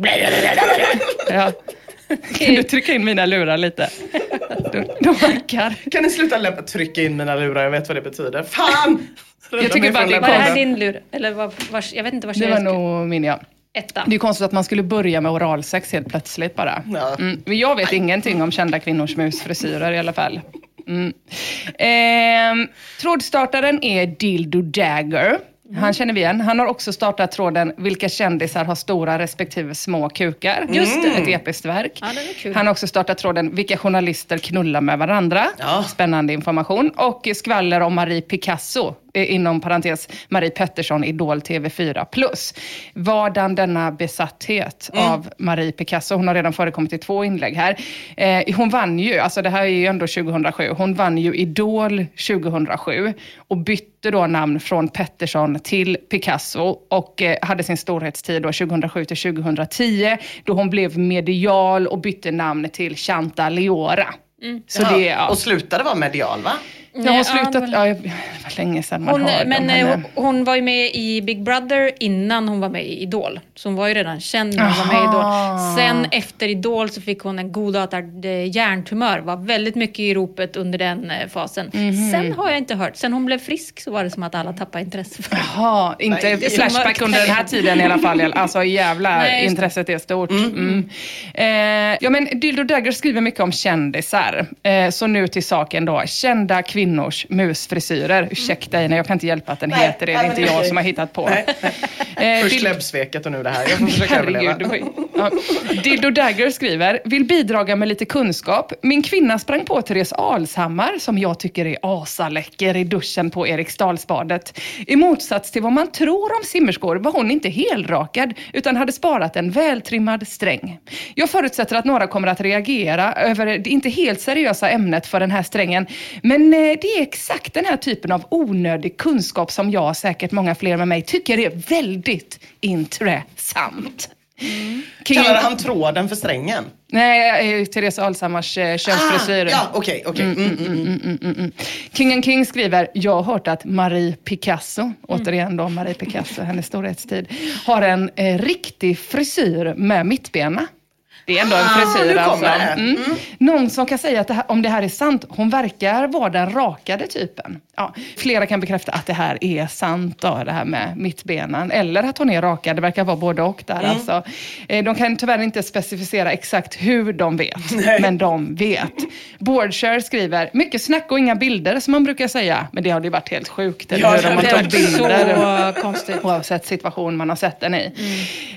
Ja. Kan du trycka in mina lurar lite? De, de verkar. Kan ni sluta lämpa, trycka in mina lurar? Jag vet vad det betyder. Fan! Jag tycker är Var det här din lur? Eller var, vars, jag vet inte vars Det jag var nog min ja. Etta. Det är konstigt att man skulle börja med oralsex helt plötsligt bara. Ja. Mm. Men jag vet ingenting om kända kvinnors musfrisyrer i alla fall. Mm. Ehm, trådstartaren är Dildo Dagger. Han känner vi igen. Han har också startat tråden Vilka kändisar har stora respektive små kukar? Just det. Ett episkt verk. Ja. Han har också startat tråden Vilka journalister knullar med varandra? Ja. Spännande information. Och skvaller om Marie Picasso, eh, inom parentes Marie Pettersson, Idol TV4 plus. Vadan denna besatthet av Marie Picasso? Hon har redan förekommit i två inlägg här. Eh, hon vann ju, alltså det här är ju ändå 2007, hon vann ju Idol 2007 och bytte då namn från Pettersson till Picasso och eh, hade sin storhetstid då 2007 till 2010 då hon blev medial och bytte namn till Chanta Leora. Så Ja, det, ja. Och slutade vara medial va? Ja, Nej, hon slutat, ja, det var länge sedan man Hon, hörde men eh, henne. hon, hon var ju med i Big Brother innan hon var med i Idol. Så hon var ju redan känd när hon var med i Idol. Aha. Sen efter Idol så fick hon en godartad eh, hjärntumör. Var väldigt mycket i ropet under den eh, fasen. Mhm. Sen har jag inte hört. Sen hon blev frisk så var det som att alla tappade intresse för henne. Jaha, inte Nej, Flashback under den här tiden i alla fall. Alltså jävla Nej, intresset är stort. Mm. Eh, ja men Dildo Dagger skriver mycket om kändisar. Eh, så nu till saken då. Kända kvinnors musfrisyrer. Ursäkta Ina, jag kan inte hjälpa att den Nej, heter det. Det är inte jag som har hittat på. Nej, Eh, Först läbbsveket och nu det här. Jag får försöka överleva. Ja. Dildo Dagger skriver, vill bidraga med lite kunskap. Min kvinna sprang på Therese Alshammar, som jag tycker är asaläcker i duschen på Eriksdalsbadet. I motsats till vad man tror om simmerskor var hon inte helrakad, utan hade sparat en vältrimmad sträng. Jag förutsätter att några kommer att reagera över det inte helt seriösa ämnet för den här strängen, men eh, det är exakt den här typen av onödig kunskap som jag, säkert många fler med mig, tycker är väldigt intressant. King- Kallade han tråden för strängen? Nej, eh, Therese Alshammars eh, könsfrisyr. Ah, ja, okej, okej. Mm, mm, mm. King and King skriver, jag har hört att Marie Picasso, återigen då Marie Picasso, hennes storhetstid, har en eh, riktig frisyr med mittbena. Det är ändå en Ah, frisyr nu alltså. det. Mm. Någon som kan säga att det här, om det här är sant, hon verkar vara den rakade typen. Ja, flera kan bekräfta att det här är sant, då, det här med mittbenen. Eller att hon är rakad, det verkar vara både och där alltså. Eh, De kan tyvärr inte specificera exakt hur de vet, men de vet. Boardshare skriver, mycket snack och inga bilder som man brukar säga. Men det har ju varit helt sjukt, eller Ja, hur? De har tagit bilder. Så konstigt. Oavsett situation man har sett den i.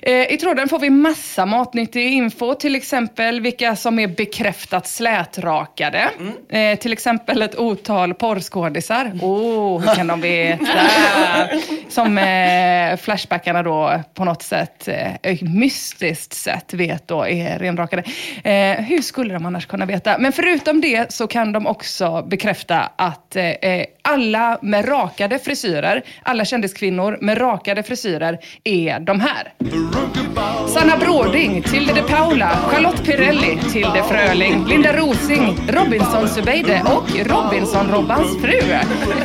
Eh, I tråden får vi massa matnyttig info, till exempel vilka som är bekräftat slätrakade. Eh, till exempel ett otal porrskådisar. Åh, oh, hur kan de veta? Som eh, Flashbackarna då på något sätt, eh, mystiskt sätt vet då är renrakade. Eh, hur skulle de annars kunna veta? Men förutom det så kan de också bekräfta att eh, eh, alla med rakade frisyrer, alla kändiskvinnor med rakade frisyrer är de här. Sanna Bråding, Tilde de Paula, Charlotte Pirelli, Tilde Fröling, Linda Rosing, Robinson Zubeide och Robinson-Robbans fru.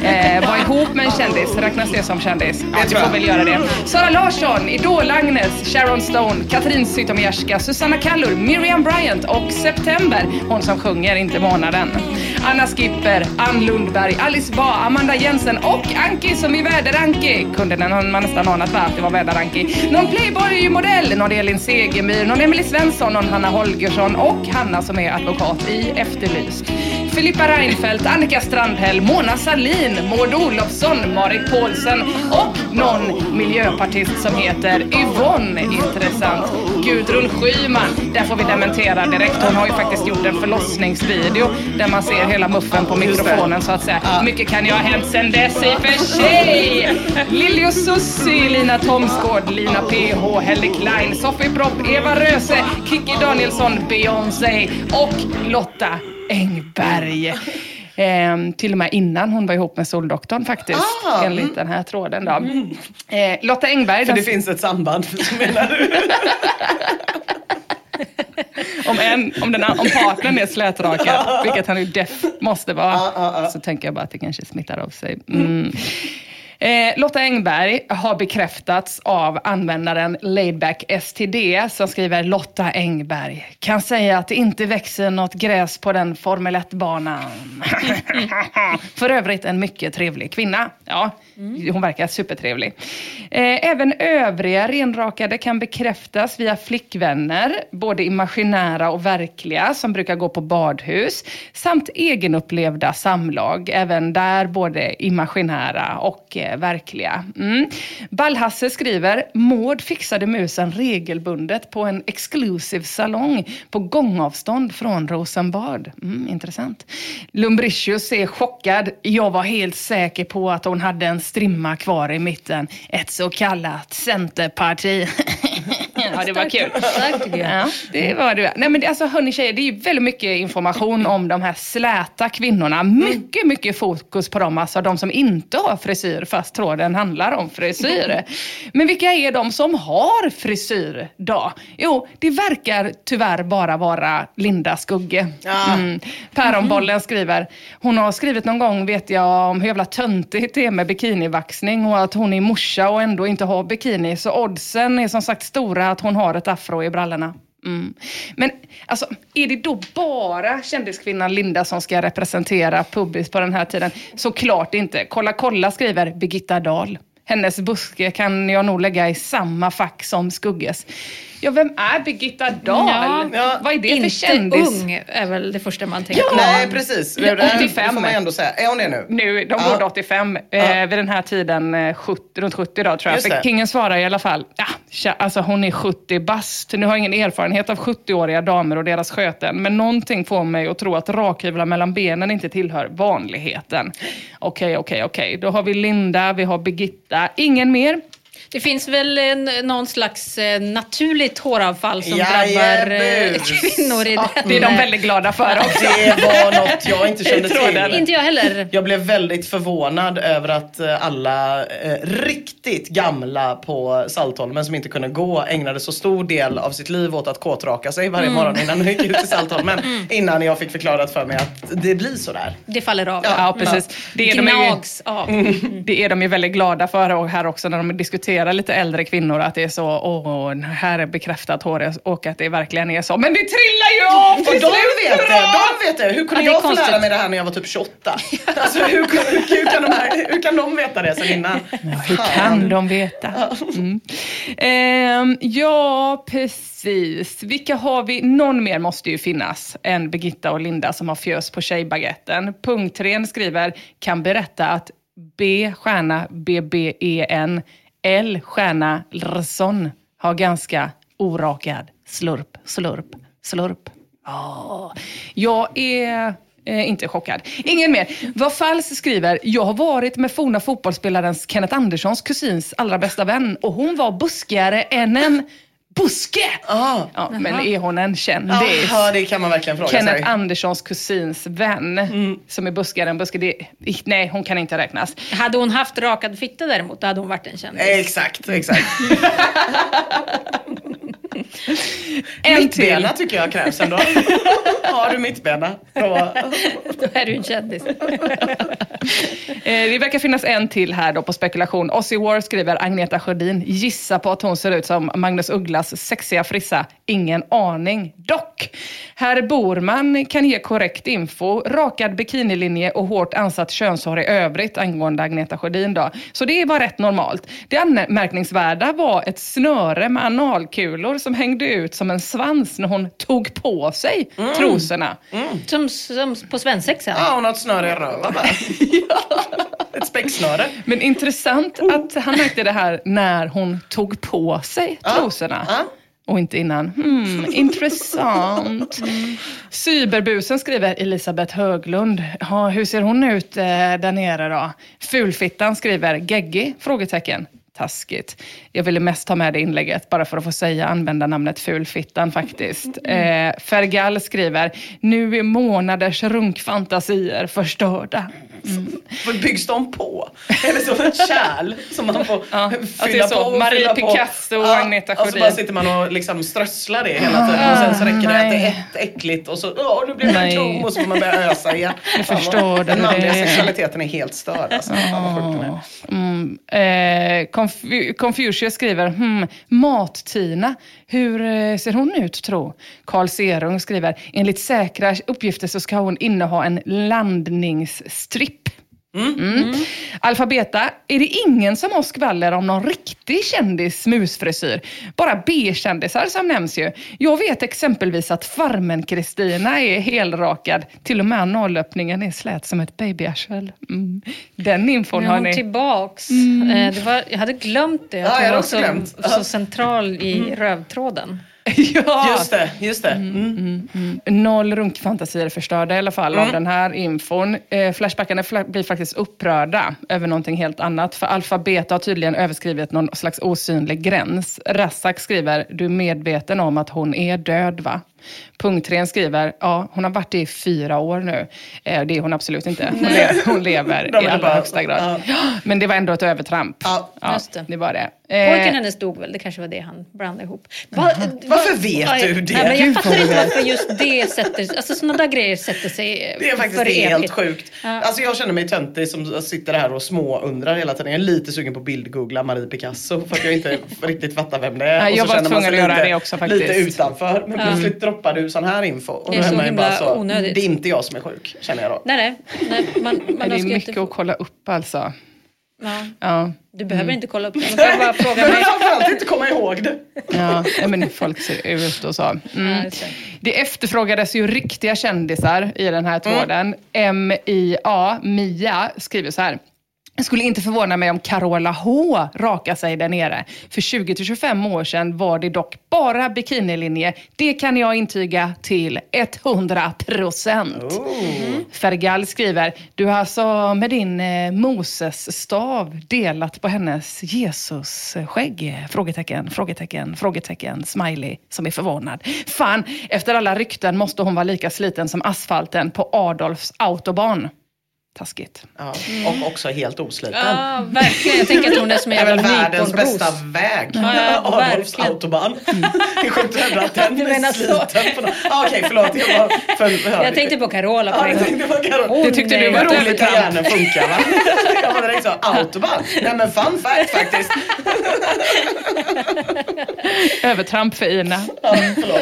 Eh, var ihop med en kändis, räknas det som kändis? Ja, vi får väl göra det. Sara Larsson, Idol-Agnes, Sharon Stone, Katrin Zytomierska, Susanna Kallur, Miriam Bryant och September, hon som sjunger, inte månaden. Anna Skipper, Ann Lundberg, Alice Ba, Amanda Jensen och Anki som är Väder-Anki. Kunde den man nästan anat va, att det var Väder-Anki. Någon Playboy-modell, någon Elin Segemyhr, någon Emily Svensson, någon Hanna Holgersson och Hanna som är advokat i Efterlyst. Filippa Reinfeldt, Annika Strandhäll, Mona Sahlin, Maud Olofsson, Marit Paulsen och någon miljöpartist som heter Yvonne. Intressant. Gudrun Schyman, där får vi dementera direkt. Hon har ju faktiskt gjort en förlossningsvideo där man ser hela muffen på mikrofonen så att säga. Mycket kan ju ha hänt sen dess i och för sig. Lili och Susie, Lina Thomsgård, Lina PH, Helle Klein, Sofie Propp, Eva Röse, Kikki Danielsson, Beyoncé och Lotta Engberg. Eh, till och med innan hon var ihop med Soldoktorn faktiskt, Ah, enligt den här tråden. Då. Eh, Lotta Engberg, För det finns ett samband, menar du? om, en, om, den, om partnern är slätrakad, vilket han ju def måste vara, så tänker jag bara att det kanske smittar av sig. Mm. Eh, Lotta Engberg har bekräftats av användaren Laidback STD som skriver Lotta Engberg kan säga att det inte växer något gräs på den Formel 1-banan. För övrigt en mycket trevlig kvinna. Ja, Mm. hon verkar supertrevlig. Eh, även övriga renrakade kan bekräftas via flickvänner, både imaginära och verkliga, som brukar gå på badhus, samt egenupplevda samlag, även där både imaginära och eh, verkliga. Mm. Ballhasse skriver, Maud fixade musen regelbundet på en exclusive salong på gångavstånd från Rosenbad. Mm, intressant. Lumbricius är chockad. Jag var helt säker på att hon hade en strimma kvar i mitten. Ett så kallat centerparti. ja, det var kul. Ja, det var det. Nej men det, alltså hörni tjejer, det är ju väldigt mycket information om de här släta kvinnorna. Mycket, mycket fokus på dem, alltså de som inte har frisyr fast tråden handlar om frisyr. Men vilka är de som har frisyr då? Jo, det verkar tyvärr bara vara Linda Skugge. Mm. Päronbollen skriver, hon har skrivit någon gång vet jag om hur jävla töntigt det är med bikinivaxning och att hon är morsa och ändå inte har bikini. Så oddsen är som sagt stora att hon har ett afro i brallorna. Mm. Men alltså, är det då bara kändiskvinnan Linda som ska representera pubis på den här tiden? Såklart inte. Kolla kolla skriver Birgitta Dahl. Hennes buske kan jag nog lägga i samma fack som Skugges. Ja, vem är Birgitta Dahl? Ja. Vad är det Inte för kändis? ung är väl det första man tänker på. Nej, precis. Det, det, 85. det får man ändå säga. Är hon det nu? Nu, de Ja. går 85, eh, vid den här tiden, eh, 70, runt 70 då tror jag. För. Kingen svarar i alla fall, ja, tja, alltså hon är 70 bast. Nu har jag ingen erfarenhet av 70-åriga damer och deras sköten, men någonting får mig att tro att rakhyvlar mellan benen inte tillhör vanligheten. Okej, okej, okej. Då har vi Linda, vi har Birgitta, ingen mer. Det finns väl en, någon slags eh, naturligt håravfall som Jajebus. drabbar eh, kvinnor i Ja, den. det är de väldigt glada för också. Det var något jag inte kände Tråden. till. Inte jag heller. Jag blev väldigt förvånad över att eh, alla eh, riktigt gamla på Saltholmen som inte kunde gå ägnade så stor del av sitt liv åt att kåtraka sig varje morgon innan de gick ut till Saltholmen. Innan jag fick förklarat för mig att det blir sådär. Det faller av. Ja, precis. Det är, de ju, Gnags av. det är de ju väldigt glada för och här också när de diskuterar lite äldre kvinnor att det är så, åh, här är bekräftat hår och att det verkligen är så. Men det trillar ju av Och till de vet det, de vet det. Hur kunde Ja, jag få lära mig det här när jag var typ 28? Alltså hur, hur, hur, kan de här, hur kan de veta det sen innan? Hur kan de veta? Mm. Ehm, ja, precis. Vilka har vi? Någon mer måste ju finnas än Birgitta och Linda som har fjös på Tjejbaguetten. Punktren skriver, kan berätta att B stjärna BBEN L stjärna Lrsson har ganska orakad slurp, slurp, slurp. Oh. jag är eh, inte chockad. Ingen mer. Vad Fals skriver, jag har varit med forna fotbollsspelaren Kenneth Anderssons kusins allra bästa vän och hon var buskigare än en buske. Ah. Ja, men är hon en kändis? Ja, det kan man verkligen fråga sig. Kenneth Anderssons kusins vän som är buskigare än buske. Det, nej, hon kan inte räknas. Hade hon haft rakad fitta däremot, då hade hon varit en kändis. Exakt, exakt. En Mittbena tycker jag krävs ändå. Har du mittbena, då... Då är du en kändis. Eh, det verkar finnas en till här då på spekulation. Ozzy War skriver Agneta Sjödin. Gissa på att hon ser ut som Magnus Ugglas sexiga frissa. Ingen aning. Dock, herr Borman kan ge korrekt info. Rakad bikinilinje och hårt ansatt könshår i övrigt angående Agneta Sjödin då. Så det var rätt normalt. Det anmärkningsvärda var ett snöre med analkulor som hängde ut som en svans när hon tog på sig trosorna. Som, som på svensexa. Ja, hon har ett snöre i röven. Ett späcksnöre. Men intressant att han märkte det här när hon tog på sig trosorna. Ja. Och inte innan. Hmm, intressant. Cyberbusen skriver Elisabeth Höglund. Ja, hur ser hon ut eh, där nere då? Fulfittan skriver Geggi? Frågetecken. Taskigt. Jag ville mest ta med det inlägget bara för att få säga användarnamnet Fulfittan faktiskt. Eh, Fergal skriver, nu är månaders runkfantasier förstörda. Vad byggs de på? Eller som ett kärl som man får Ja, fylla är så. på och Marie fylla på. Picasso och Agneta Och så Sjödin. bara sitter man och liksom strösslar det hela tiden och sen så räcker det att det är ett äckligt och så åh nu blir det Nej. tom och så får man börja ösa igen. Jag förstår Den manliga sexualiteten är helt störd alltså. Den är. Mm, eh, Confu- Confucius skriver, hmm, Mat-Tina, hur eh, ser hon ut tro? Karl Serung skriver, enligt säkra uppgifter så ska hon inneha en landningsstripp. Mm. Alfabeta, är det ingen som har skvaller om någon riktig kändis musfrisyr? Bara B-kändisar som nämns ju. Jag vet exempelvis att Farmen-Kristina är helrakad. Till och med analöppningen är slät som ett babyarsel. Mm. Den infon har ni. tillbaks. Mm. Eh, Det var, jag hade glömt det. Ja, Att jag hon var så, glömt. så central i rövtråden. ja. Just det, just det. Mm. Noll runkfantasier förstörda i alla fall Mm. av den här infon. Eh, flashbackarna fla- blir faktiskt upprörda över någonting helt annat. För Alfabeta har tydligen överskrivit någon slags osynlig gräns. Rassak skriver, du är medveten om att hon är död va? Punktren skriver, ja hon har varit det i fyra år nu. Eh, det är hon absolut inte. Hon, le- hon lever i är allra bara- högsta grad. Men det var ändå ett övertramp. Ja. Just det. det var det. Pojken Eh, hennes dog väl, det kanske var det han blandade ihop. Va, Varför va- vet Aj, du det? Nej, men jag fattar inte varför just det sätter sig, alltså sådana där grejer sätter sig eh, Det är faktiskt för helt evigt. sjukt. Alltså jag känner mig töntig som sitter här och småundrar hela tiden. Jag är lite sugen på bildgoogla Marie Picasso för att jag inte riktigt fattar vem det är. Och jag så var tvungen att göra lite- det också faktiskt. Lite utanför. Men plötsligt droppar du sån här info. Och Det är så himla bara så, onödigt. Det är inte jag som är sjuk, känner jag då. Nej, nej. nej man, man det är mycket inte, att kolla upp alltså. ja, Ja. Du behöver inte kolla upp det. Man kan bara fråga Men mig. framförallt inte komma ihåg det. Ja, men folk ser ut och så. Mm. det. Det efterfrågades ju riktiga kändisar i den här tråden. MIA, Mia, skriver så här. Jag skulle inte förvåna mig om Carola H rakar sig där nere. För 20-25 år sedan var det dock bara bikinilinje. Det kan jag intyga till 100 procent. Fergal skriver, du har alltså med din eh, Moses-stav delat på hennes Jesus-skägg? Frågetecken, frågetecken, frågetecken, smiley som är förvånad. Fan, efter alla rykten måste hon vara lika sliten som asfalten på Adolfs autobahn. Taskigt. Ja, och också helt osliten. Ja, verkligen. Jag tänker att hon är som en Det är väl jävla världens nyponros. bästa väg. Ja, ja, Adolfs verkligen. autobahn. Det är sjukt att hävda att den Du är sliten. på något- Ah, Okej, förlåt. Jag, var för, för, Jag tänkte på Carola på Ja, jag tänkte på Carola. Åh, Det tyckte du nej. var Vad ett roligt att övertramp. hjärnan funkar va? Jag var direkt så, autobahn. Nej men fun fact faktiskt. Övertramp för Ina. Ja, förlåt.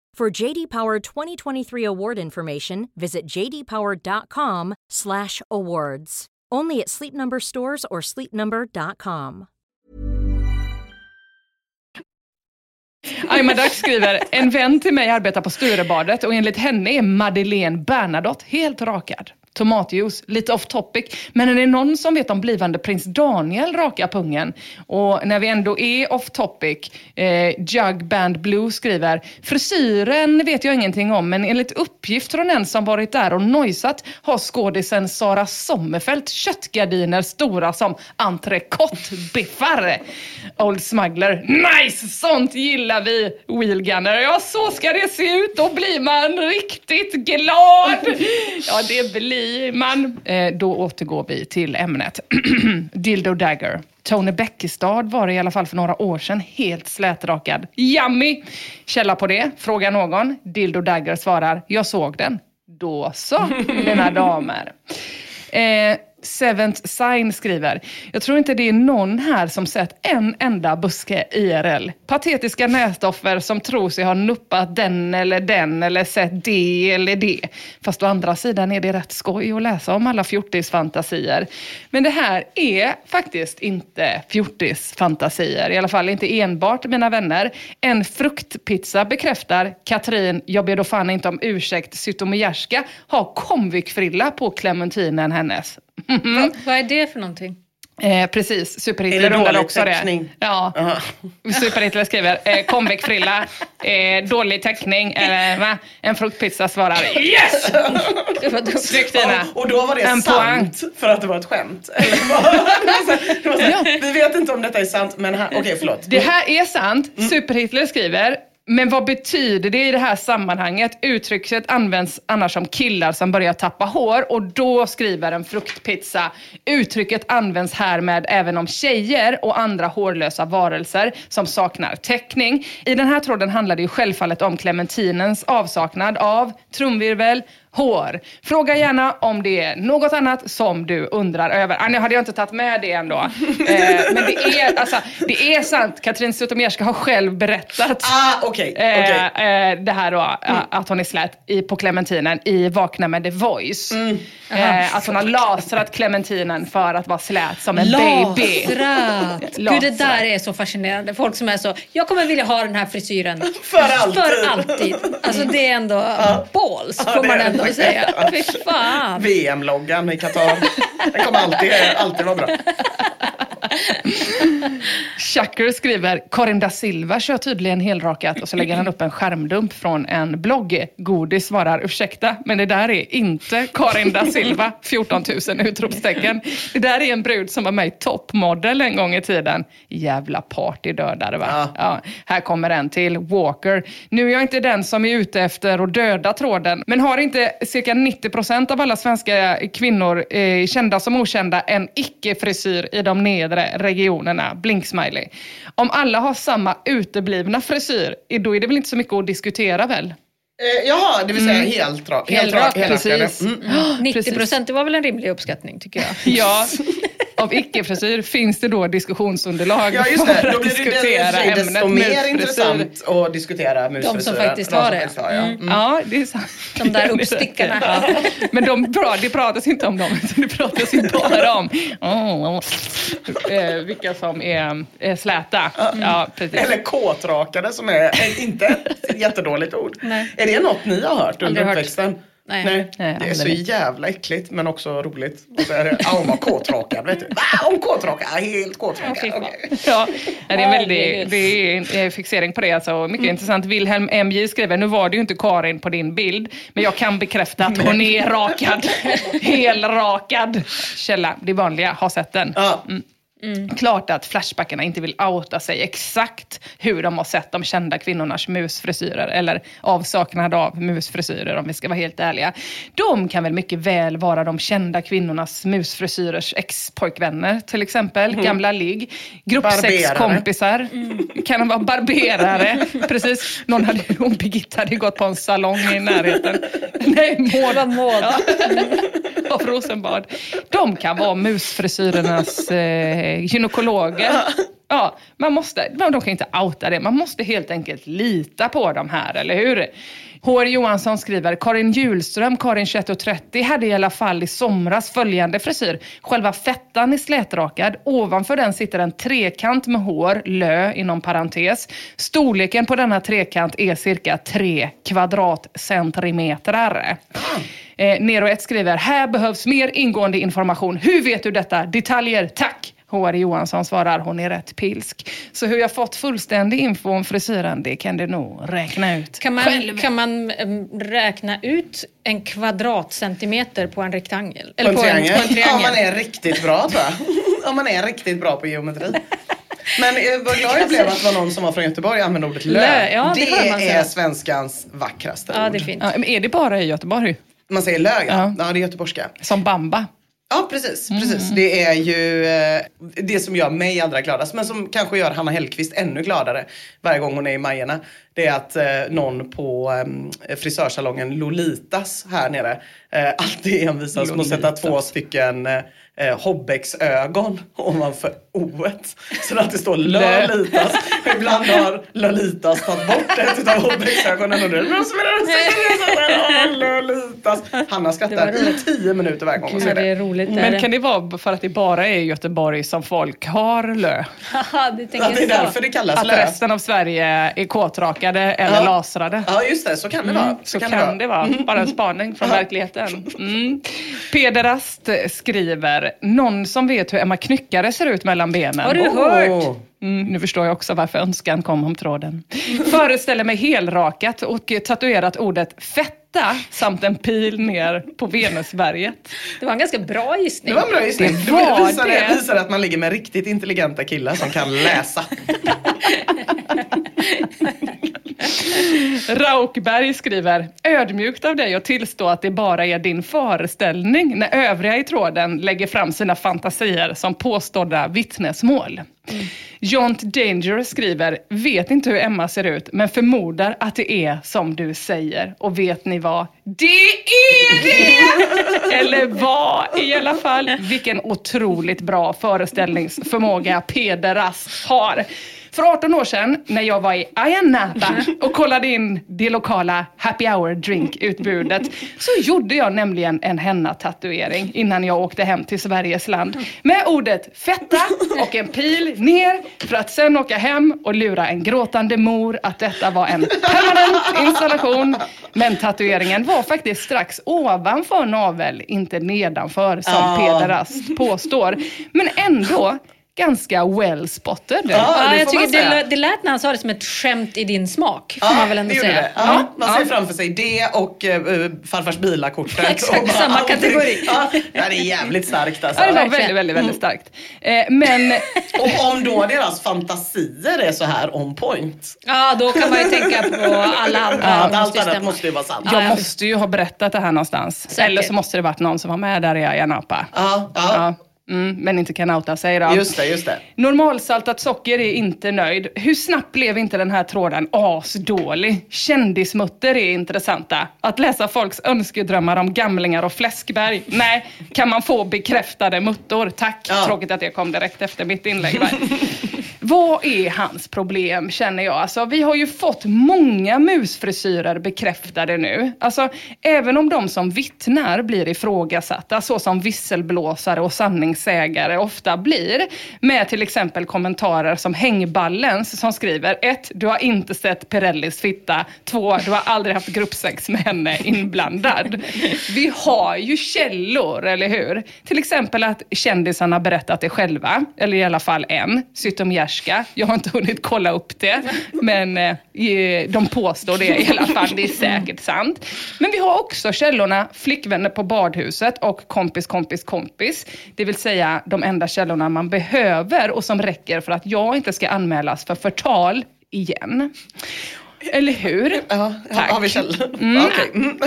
For JD Power 2023 award information, visit jdpower.com/awards. Only at Sleep Number stores or sleepnumber.com. Aima Dack skriver, en vän till mig arbetar på Sturebadet och enligt henne är Madeleine Bernadotte helt rakad. Tomatjuice, lite off topic. Men är det någon som vet om blivande prins Daniel raka pungen? Och när vi ändå är off topic, eh, Jug Band Blue skriver, frisyren vet jag ingenting om, men enligt uppgift från en som varit där och nojsat har skådisen Sara Sommerfeld köttgardiner stora som entrecôtebiffar Old Smuggler, nice! Sånt gillar vi, Wheelgunner. Ja, så ska det se ut. Då blir man riktigt glad. Ja, det blir man. Eh, då återgår vi till ämnet. Dildo Dagger. Tony Bäckestad var det i alla fall för några år sedan, helt slätrakad. Yummy! Källa på det, frågar någon. Dildo Dagger svarar, jag såg den. Då så, mina damer. Eh, Seventh Sign skriver, jag tror inte det är någon här som sett en enda buske IRL. Patetiska nätoffer som tror sig ha nuppat den eller den eller sett det eller det. Fast å andra sidan är det rätt skoj att läsa om alla fjortisfantasier. Men det här är faktiskt inte fjortisfantasier, i alla fall inte enbart mina vänner. En fruktpizza bekräftar Katrin, jag ber då fan inte om ursäkt, Zytomierska, har komvikfrilla på clementinen hennes. Va, vad är det för någonting? Eh, precis, Superhitler det dålig också det. teckning? Ja. Superhitler skriver, eh, konvektfrilla, eh, dålig teckning, eh, va? en fruktpizza svarar yes! Snyggt Tina! Och, och då var det En sant för att det var ett skämt? Eller det var det var så Vi vet inte om detta är sant men här, okej förlåt. Det här är sant. Superhitler skriver, men vad betyder det i det här sammanhanget? Uttrycket används annars om killar som börjar tappa hår och då skriver en fruktpizza. Uttrycket används härmed även om tjejer och andra hårlösa varelser som saknar täckning. I den här tråden handlar det ju självfallet om clementinens avsaknad av trumvirvel, hår. Fråga gärna om det är något annat som du undrar över. Ah, nu hade jag inte tagit med det ändå. Eh, men det är, alltså, det är sant. Katrin Zytomierska har själv berättat Ah, okej. eh, okej. eh, det här då, eh, att hon är slät i, på clementinen i Vakna med The Voice. Eh, att hon har lasrat clementinen för att vara slät som en baby. Lasrat! Gud, det Lasrat. där är så fascinerande. Folk som är så, jag kommer vilja ha den här frisyren. För alltid. För alltid. Alltså det är ändå balls, Ja, får man är ändå det. säga. Fy fan. VM-loggan i Qatar. Den kommer alltid, alltid vara bra. Chucker skriver, Karin da Silva kör tydligen helrakat och så lägger han upp en skärmdump från en blogg. Godis svarar, ursäkta, men det där är inte Karin da Silva, 14 000 utropstecken. Det där är en brud som var med i Toppmodel en gång i tiden. Jävla partydödare va? Ja. Ja, här kommer en till, Walker. Nu är jag inte den som är ute efter att döda tråden, men har inte cirka 90% av alla svenska kvinnor, eh, kända som okända, en icke-frisyr i de nedre regionerna? Blink-smiley. Om alla har samma uteblivna frisyr, då är det väl inte så mycket att diskutera väl? Eh, jaha, det vill säga helt rak. Helt rak. Helrak, precis. Mm. 90 procent, det var väl en rimlig uppskattning tycker jag. Ja, av icke-frisyr finns det då diskussionsunderlag Ja just det, för då att blir det diskutera det, desto ämnet mer intressant att diskutera musfrisyren. faktiskt har det. ja. Mm. Ja, det är sant. De där uppstickarna. Ja. Men de, det pratas inte om dem, utan det pratas ju bara om oh, eh, vilka som är eh, släta. Ja, precis. Eller kåtrakade som är, inte ett jättedåligt ord. Nej. Är det något ni har hört under uppväxten? Nej. Nej, det är så jävla äckligt men också roligt. Och så är det, ja hon var kåtrakad vet du. Va, hon kåtrakad? Helt kåtrakad. Okej. Ja, det är en väldig det är fixering på det. Alltså. Mycket intressant. Wilhelm MJ skriver, nu var det ju inte Karin på din bild, men jag kan bekräfta att hon är rakad. Helrakad. Källa, det vanliga, har sett den. Ja. Klart att Flashbackarna inte vill outa sig exakt hur de har sett de kända kvinnornas musfrisyrer, eller avsaknad av musfrisyrer om vi ska vara helt ärliga. De kan väl mycket väl vara de kända kvinnornas musfrisyrers ex-pojkvänner, till exempel. Gamla ligg, gruppsexkompisar. Kan de vara barberare? Precis. Någon hade, hon Birgitta hade gått på en salong i närheten. Nej, Maud. Maud. Ja. Av Rosenbad. De kan vara musfrisyrernas eh, gynekologer. Ja, man måste, de kan inte outa det. Man måste helt enkelt lita på dem här, eller hur? HR Johansson skriver, Karin Hjulström, Karin 2130, hade i alla fall i somras följande frisyr. Själva fettan är slätrakad. Ovanför den sitter en trekant med hår, lö inom parentes. Storleken på denna trekant är cirka 3 kvadratcentimeter. Eh, Nero 1 skriver, här behövs mer ingående information. Hur vet du detta? Detaljer, tack! HR Johansson svarar, hon är rätt pilsk. Så hur jag fått fullständig info om frisyren, det kan du nog räkna ut Kan man, själv. kan man räkna ut en kvadratcentimeter på en rektangel? På Eller en på en, triangel? på en triangel? Om man är riktigt bra tror jag. Om man är riktigt bra på geometri. Men eh, vad glad jag blev att det var någon som var från Göteborg och använde ordet lö. Lö, ja, det det hör man säga. är svenskans vackraste Ja, ord. det är fint. Ja, men är det bara i Göteborg? Man säger lö ja. Ja. ja. det är göteborgska. Som bamba? Ja precis, precis. Det är ju eh, det som gör mig allra gladast men som kanske gör Hanna Hellquist ännu gladare varje gång hon är i Majerna. Det är att eh, någon på eh, frisörsalongen Lolitas här nere alltid envisas med att sätta två stycken eh, Hobbex-ögon ovanför o Så att det står Lö. Lolitas. Ibland har Lolitas tagit bort ett utav Hobbex-ögonen och är Lolitas. Hanna Det skrattar i tio minuter varje gång hon säger vad det det. är roligt. Men kan det vara för att det bara är i Göteborg som folk har lö? Du det är så. därför det kallas Att lö. resten av Sverige är kåtrakade eller Ja. lasrade? Ja just det, så kan det vara. Mm, så kan, det vara. Bara en spaning från verkligheten. Mm. Pederast skriver, någon som vet hur Emma Knyckare ser ut mellan benen. Har du hört? Mm, nu förstår jag också varför önskan kom om tråden. Föreställer mig helrakat och tatuerat ordet fetta samt en pil ner på Venusberget. Det var en ganska bra gissning. Det var en bra gissning. Det Det var visar, det. det visar att man ligger med riktigt intelligenta killar som kan läsa. Raukberg skriver, ödmjukt av dig att tillstå att det bara är din föreställning när övriga i tråden lägger fram sina fantasier som påstådda vittnesmål. Jont Danger skriver, vet inte hur Emma ser ut men förmodar att det är som du säger. Och vet ni vad? Det är det! Eller var i alla fall. Vilken otroligt bra föreställningsförmåga Peder Rast har. För 18 år sedan när jag var i Ayia Napa och kollade in det lokala happy hour drink-utbudet så gjorde jag nämligen en henna-tatuering innan jag åkte hem till Sveriges land. Med ordet fetta och en pil ner för att sen åka hem och lura en gråtande mor att detta var en permanent installation. Men tatueringen var faktiskt strax ovanför navel, inte nedanför som. Peder Rast påstår. Men ändå ganska well spotted. Ja, Ja, det jag får man tycker det, det lät när han sa det som ett skämt i din smak. Får man väl ändå säga. det. Ja, man ser framför sig det och uh, farfars bilakortet. Exakt och bara samma kategori. Ja, det är jävligt starkt alltså. Ja, det var Verkligen. väldigt, väldigt, väldigt starkt. Eh, men Och om då deras fantasier är så här on point. Ja, då kan man ju tänka på alla andra. Ja, allt annat stämma. måste ju vara sant. jag jag måste ju ha berättat det här någonstans. Säkert. Eller så måste det varit någon som var med där i Ayia Napa. Ja, ja. Mm, men inte kan outa sig då. Just det, just det. Normalsaltat socker är inte nöjd. Hur snabbt blev inte den här tråden asdålig? Kändismutter är intressanta. Att läsa folks önskedrömmar om gamlingar och fläskberg. Nej, kan man få bekräftade muttor? Tack. Ja. Tråkigt att det kom direkt efter mitt inlägg. Vad är hans problem känner jag? Alltså, vi har ju fått många musfrisyrer bekräftade nu. Alltså, även om de som vittnar blir ifrågasatta, så som visselblåsare och sanningssägare ofta blir, med till exempel kommentarer som Hängballens som skriver 1. Du har inte sett Pirellis fitta. 2. Du har aldrig haft gruppsex med henne inblandad. Vi har ju källor, eller hur? Till exempel att kändisarna berättat det själva, eller i alla fall en, färska. Jag har inte hunnit kolla upp det, men eh, de påstår det i alla fall. Det är säkert sant. Men vi har också källorna flickvänner på badhuset och kompis, kompis, kompis. Det vill säga de enda källorna man behöver och som räcker för att jag inte ska anmälas för förtal igen. Eller hur? Ja, Tack. har vi källor? Mm. Mm.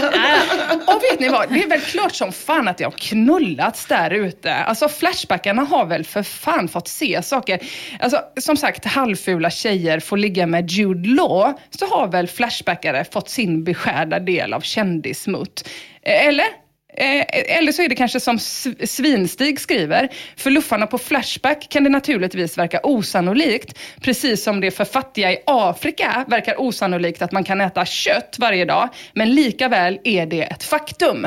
Och vet ni vad? Det är väl klart som fan att det har knullats där ute. Alltså Flashbackarna har väl för fan fått se saker. Alltså som sagt, halvfula tjejer får ligga med Jude Law. Så har väl Flashbackare fått sin beskärda del av kändismutt. Eller? Eh, eller så är det kanske som Svinstig skriver. För luffarna på Flashback kan det naturligtvis verka osannolikt. Precis som det för fattiga i Afrika verkar osannolikt att man kan äta kött varje dag. Men lika väl är det ett faktum.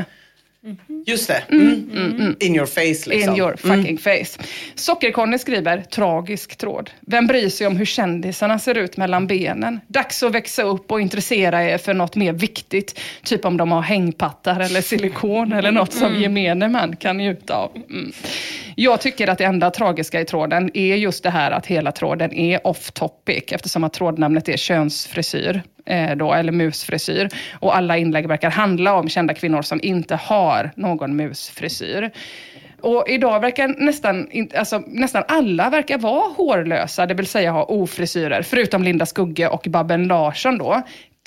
Just det. Mm. In your face liksom. In your fucking face. Sockerkonny skriver, tragisk tråd. Vem bryr sig om hur kändisarna ser ut mellan benen? Dags att växa upp och intressera er för något mer viktigt. Typ om de har hängpattar eller silikon eller något som gemene man kan njuta av. Mm. Jag tycker att det enda tragiska i tråden är just det här att hela tråden är off topic eftersom att trådnamnet är könsfrisyr Eh, då, eller musfrisyr. Och alla inlägg verkar handla om kända kvinnor som inte har någon musfrisyr. Och idag verkar nästan, alltså, nästan alla verkar vara hårlösa, det vill säga ha ofrisyrer, förutom Linda Skugge och Babben Larsson då.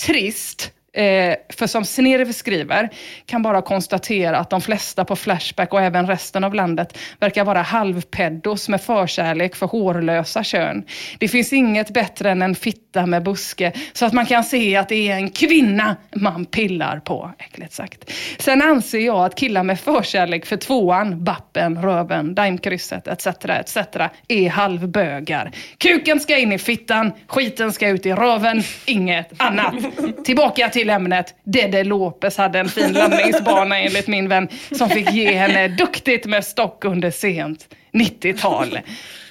Trist. Eh, för som Snerv skriver, kan bara konstatera att de flesta på Flashback och även resten av landet verkar vara halvpeddos med förkärlek för hårlösa kön. Det finns inget bättre än en fitta med buske så att man kan se att det är en kvinna man pillar på, äckligt sagt. Sen anser jag att killar med förkärlek för tvåan, bappen, röven, daimkrysset etc. etc. är halvbögar. Kuken ska in i fittan, skiten ska ut i röven, inget annat. Tillbaka till ämnet. Dede Lopez hade en fin landningsbana enligt min vän som fick ge henne duktigt med stock under sent 90-tal.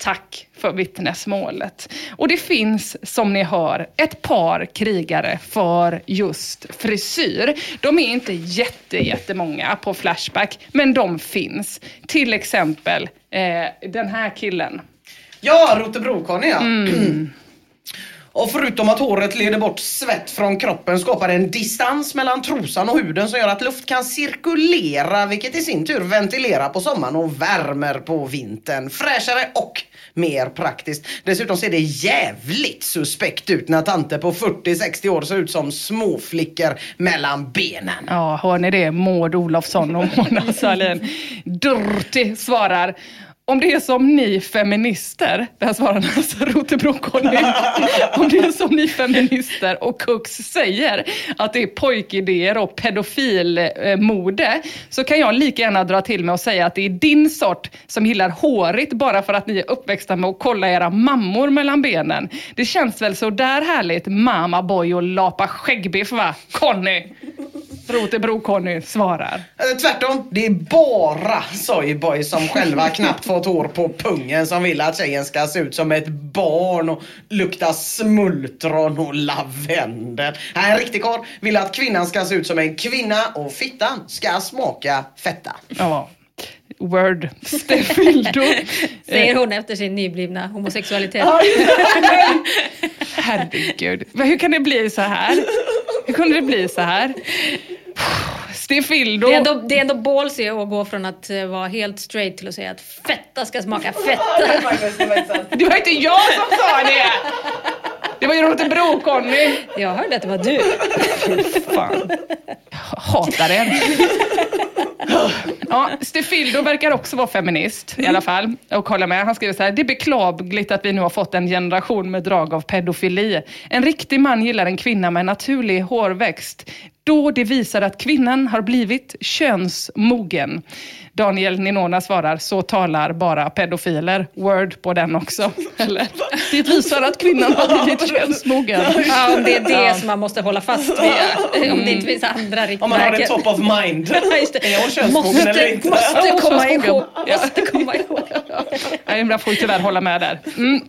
Tack för vittnesmålet. Och det finns, som ni hör, ett par krigare för just frisyr. De är inte jätte, jättemånga på Flashback, men de finns. Till exempel eh, den här killen. Ja, Rotebro-Conny ja. Och förutom att håret leder bort svett från kroppen skapar det en distans mellan trosan och huden som gör att luft kan cirkulera vilket i sin tur ventilerar på sommaren och värmer på vintern. Fräschare och mer praktiskt. Dessutom ser det jävligt suspekt ut när tanter på 40-60 år ser ut som småflickor mellan benen. Ja, hör ni det? Maud Olofsson och Mona Sahlin. Dirty svarar. Om det är som ni feminister, det här svarar alltså Rotebro-Conny. Om det är som ni feminister och kux säger att det är pojkidéer och pedofilmode så kan jag lika gärna dra till med och säga att det är din sort som gillar hårigt bara för att ni är uppväxta med att kolla era mammor mellan benen. Det känns väl så där härligt mamma boy och lapa skäggbiff va, Conny? Rotebro-Conny svarar. Eh, Tvärtom, det är bara soyboys som själva knappt fått hår på pungen som vill att tjejen ska se ut som ett barn och lukta smultron och lavendel. Nej, en riktig karl vill att kvinnan ska se ut som en kvinna och fittan ska smaka fetta. Ja. Word. Stefildo. Säger hon efter sin nyblivna homosexualitet. Herregud. Men hur kan det bli så här? Hur kunde det bli så här? Det är, ändå, det är ändå ballsy att gå från att eh, vara helt straight till att säga att fetta ska smaka fetta. Det var inte jag som sa det! Det var ju Rotebro-Conny. Jag hörde att det var du. Fan. Jag hatar er. Ja, Stefildo verkar också vara feminist i alla fall. Och hålla med. Han skriver så här. Det är beklagligt att vi nu har fått en generation med drag av pedofili. En riktig man gillar en kvinna med naturlig hårväxt. Då det visar att kvinnan har blivit könsmogen. Daniel Ninona svarar, så talar bara pedofiler. Word på den också. Eller? Det visar att kvinnan har blivit könsmogen. Ja, om det är det Ja. som man måste hålla fast vid. Om det inte finns andra riktmärken. Om man har det top of mind. Är hon könsmogen måste, eller inte? Måste komma ihåg. Ja. Måste komma ihåg. Nej, jag får tyvärr hålla med där. Mm.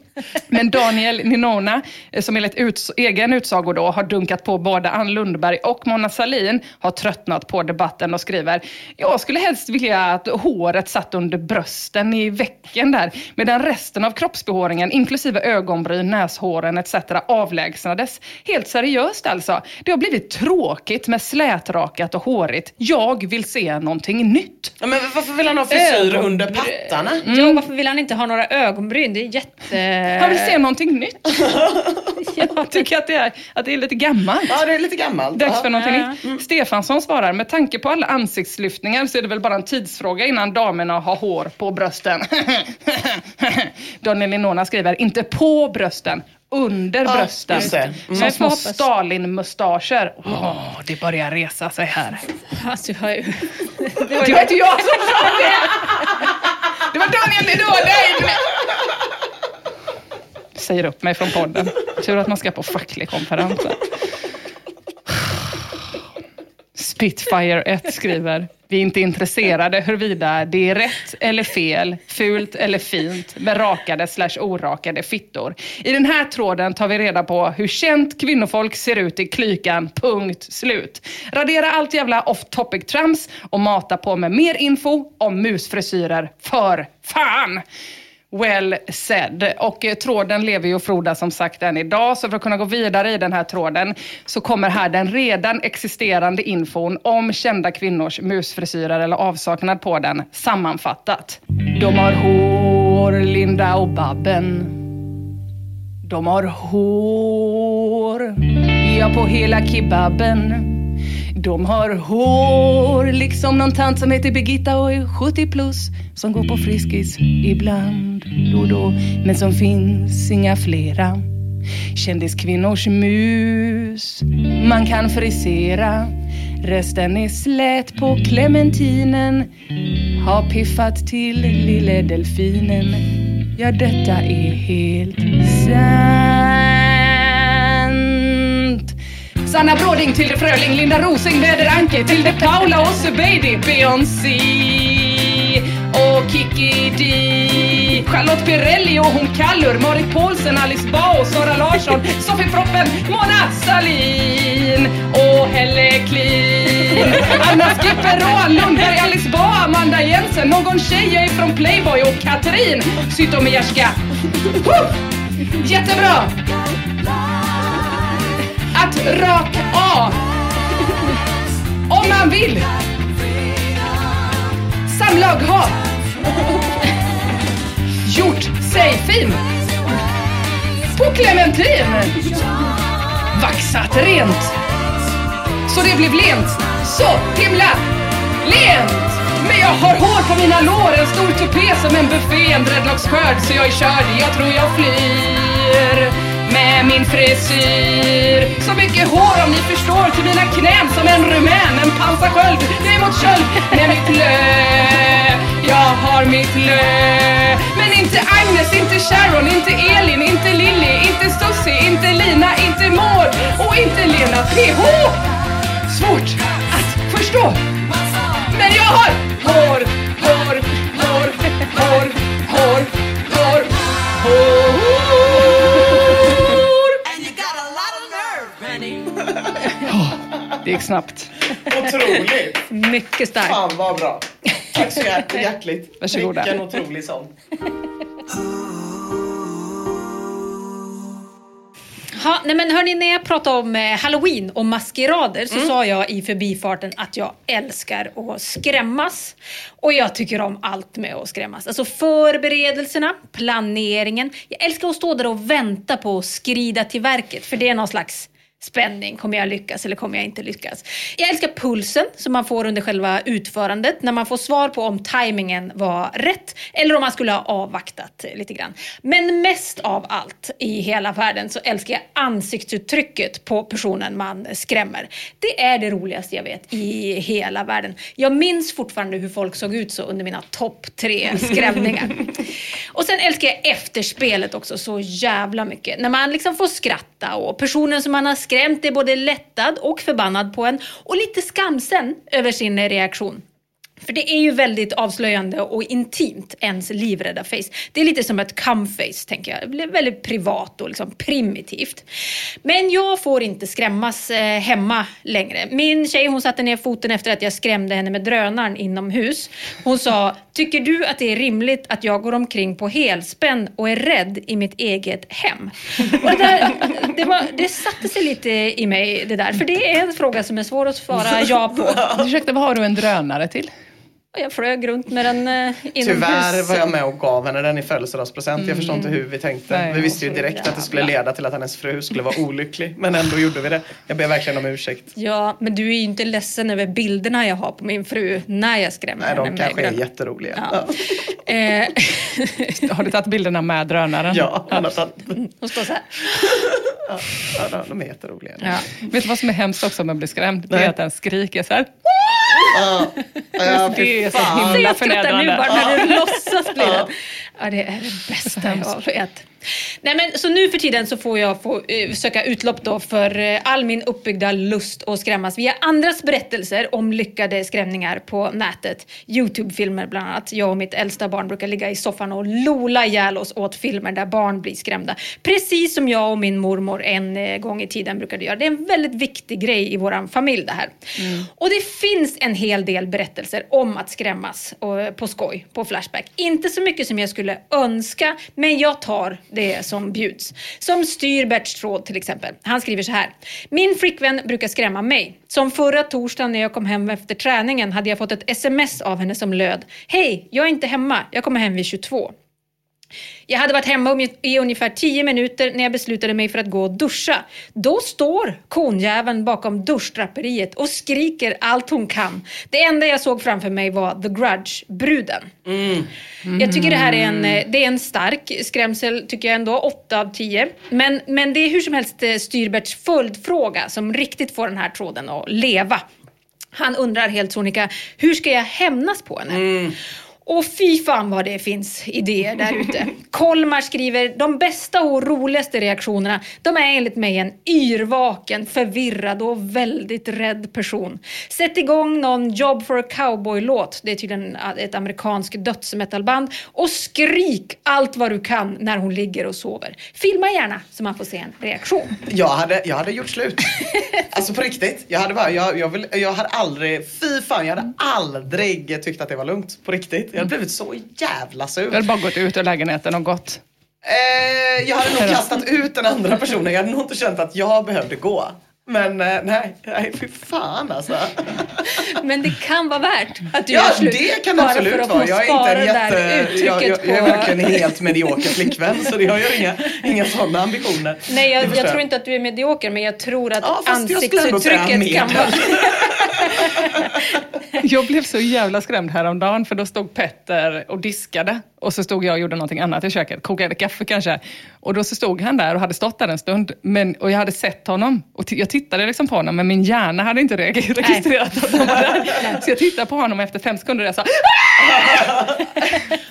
Men Daniel Ninona, eh, som enligt uts- egen utsago då har dunkat på både Ann Lundberg och Mona Sahlin, har tröttnat på debatten och skriver Jag skulle helst vilja att håret satt under brösten i vecken där, medan resten av kroppsbehåringen, inklusive ögonbryn, näshåren etc. avlägsnades. Helt seriöst alltså. Det har blivit tråkigt med slätrakat och hårigt. Jag vill se någonting nytt. Ja, men varför vill han ha frisyr Ögonbryn. under pattarna? Ja, varför vill han inte ha några ögonbryn? Det är jätte... Han vill se någonting nytt. Jag tycker att det är, att det är lite gammalt. Ja, det är lite gammalt. Dags för någonting Ja. nytt. Stefansson svarar, med tanke på alla ansiktslyftningar så är det väl bara en tidsfråga innan damerna har hår på brösten. Daniel Linona skriver, inte på brösten, under Ja, brösten. Mm. Som små. Stalin-mustascher. Åh, det börjar resa sig här. Alltså, jag har ju Det var, Det var inte jag som sa det! Det var Daniel, det var dig! Säger upp mig från podden. Tur att man ska på facklig konferens. Spitfire 1 skriver, vi är inte intresserade huruvida det är rätt eller fel, fult eller fint med rakade slash orakade fittor. I den här tråden tar vi reda på hur känt kvinnofolk ser ut i klykan, punkt slut. Radera allt jävla off topic trams och mata på med mer info om musfrisyrer, för fan! Well said. Och eh, tråden lever ju och frodas som sagt än idag. Så för att kunna gå vidare i den här tråden så kommer här den redan existerande infon om kända kvinnors musfrisyrer eller avsaknad på den sammanfattat. De har hår, Linda och Babben. De har hår, ja på hela kebaben. De har hår, liksom någon tant som heter Birgitta och är 70 plus. Som går på Friskis ibland, då och då. Men som finns inga flera. Kändiskvinnors mus man kan frisera. Resten är slät på clementinen. Har piffat till lille delfinen. Ja, detta är helt sant. Sanna Bråding, Tilde Fröling, Linda Rosing, Väder Anke, Tilde Paula, och Beidi, Beyoncé och Kiki D. Charlotte Pirelli och hon Kallur, Marit Paulsen, Alice Bah och Sara Larsson, Sofie Proppen, Mona Sahlin och Helle Klin. Anna Skipper, Rohan Lundberg, Alice Bah, Amanda Jensen, någon tjej Jag är från Playboy och Katrin Zytomierska. Jättebra! Rak A! av. Om man vill. Samlag ha. Gjort sig fin. På clementin. Vaxat rent. Så det blev lent. Så himla lent. Men jag har hår på mina lår, en stor tupé som en buffé, en dreadlocksskörd så jag är körd, jag tror jag flyr med min frisyr. Så mycket hår om ni förstår till mina knän som en rumän, en pansarsköld. Jag är mot köld med mitt lö. Jag har mitt lö. Men inte Agnes, inte Sharon, inte Elin, inte Lilly, inte Susie, inte Lina, inte Maud och inte Lena PH. Svårt att förstå. Men jag har hår, hår, hår, hår, hår, hår, hår, hår. Det gick snabbt. Otroligt! Mycket starkt. Fan vad bra. Tack så hjärt- hjärtligt. Varsågoda. Vilken otrolig sång. Ha, nej men hörni, när jag pratade om eh, halloween och maskerader Mm. så sa jag i förbifarten att jag älskar att skrämmas. Och jag tycker om allt med att skrämmas. Alltså förberedelserna, planeringen. Jag älskar att stå där och vänta på att skrida till verket. För det är någon slags spänning. Kommer jag lyckas eller kommer jag inte lyckas? Jag älskar pulsen som man får under själva utförandet. När man får svar på om tajmingen var rätt eller om man skulle ha avvaktat lite grann. Men mest av allt i hela världen så älskar jag ansiktsuttrycket på personen man skrämmer. Det är det roligaste jag vet i hela världen. Jag minns fortfarande hur folk såg ut så under mina topp tre skrämningar. Och sen älskar jag efterspelet också så jävla mycket. När man liksom får skratta och personen som man har skrämt är både lättad och förbannad på en och lite skamsen över sin reaktion. För det är ju väldigt avslöjande och intimt, ens livrädda face. Det är lite som ett come-face, tänker jag. Det blir väldigt privat och liksom primitivt. Men jag får inte skrämmas eh, hemma längre. Min tjej hon satte ner foten efter att jag skrämde henne med drönaren inomhus. Hon sa, tycker du att det är rimligt att jag går omkring på helspänn och är rädd i mitt eget hem? Och det, där, det, var, det satte sig lite i mig det där, för det är en fråga som är svår att svara ja på. Ursäkta, vad har du en drönare till? Och jag flög runt med den eh, inomhus. Tyvärr var jag med och gav henne den i födelsedagspresent. Jag förstår inte hur vi tänkte. Nej, vi visste ju direkt att det skulle leda till att hennes fru skulle vara olycklig. Men ändå gjorde vi det. Jag ber verkligen om ursäkt. Ja, men du är ju inte ledsen över bilderna jag har på min fru när jag skrämmer Nej, de henne kanske är jätteroliga. Ja. Ja. Eh, Har du tagit bilderna med drönaren? Ja, hon har tagit... hon står så här. Ja, ja, de är jätteroliga. Ja. Vet du vad som är hemskt också om man blir skrämd? Det Nej. är att den skriker så här. Ja, ja, Det är så himla Jag skrattar nu bara när du låtsas bli Ja. Ja, det är det bästa jag vet. Nej, men, så nu för tiden så får jag få, eh, söka utlopp då för eh, all min uppbyggda lust att skrämmas via andras berättelser om lyckade skrämningar på nätet. Youtube-filmer bland annat. Jag och mitt äldsta barn brukar ligga i soffan och lola ihjäl oss åt filmer där barn blir skrämda. Precis som jag och min mormor en eh, gång i tiden brukade göra. Det är en väldigt viktig grej i vår familj det här. Och det finns en hel del berättelser om att skrämmas och, på skoj, på Flashback. Inte så mycket som jag skulle önska, men jag tar det som bjuds. Som Styrberts tråd till exempel. Han skriver så här. Min flickvän brukar skrämma mig. Som förra torsdagen när jag kom hem efter träningen hade jag fått ett sms av henne som löd. Hej, jag är inte hemma. Jag kommer hem vid 22. Jag hade varit hemma i ungefär 10 minuter när jag beslutade mig för att gå och duscha. Då står konjäveln bakom duschdraperiet och skriker allt hon kan. Det enda jag såg framför mig var The Grudge-bruden. Jag tycker det här är en, eh, det är en stark skrämsel, tycker jag ändå. 8 av 10. Men, men det är hur som helst eh, Styrberts följdfråga som riktigt får den här tråden att leva. Han undrar helt sonika, hur ska jag hämnas på henne? Och fy fan vad det finns idéer där ute. Kolmar skriver, de bästa och roligaste reaktionerna, de är enligt mig en yrvaken, förvirrad och väldigt rädd person. Sätt igång någon Job for a cowboy-låt, det är tydligen ett amerikanskt dödsmetallband, och skrik allt vad du kan när hon ligger och sover. Filma gärna så man får se en reaktion. Jag hade, jag hade gjort slut. Alltså på riktigt. Jag hade, bara, jag, jag, vill, jag hade aldrig, fy fan, jag hade aldrig tyckt att det var lugnt. På riktigt. Jag hade blivit så jävla sur. Jag hade bara gått ut ur lägenheten och gått. Eh, jag hade nog kastat ut den andra personen. Jag hade nog inte känt att jag behövde gå. Men eh, nej, nej fy fan alltså. Men det kan vara värt att du Ja, gör slut. det kan bara absolut för att vara. få Jag är inte en det jätte... Jag, jag, jag är verkligen en helt medioker flickvän så jag har inga, inga sådana ambitioner. Nej, Det jag, jag tror inte att du är medioker, men jag tror att Ja, ansiktsuttrycket kan vara... Jag blev så jävla skrämd häromdagen för då stod Petter och diskade och så stod jag och gjorde någonting annat i köket, kokade kaffe kanske. Och då så stod han där och hade stått där en stund men, och jag hade sett honom och jag tittade liksom på honom men min hjärna hade inte re- registrerat att han var där. Så jag tittade på honom och efter fem sekunder jag sa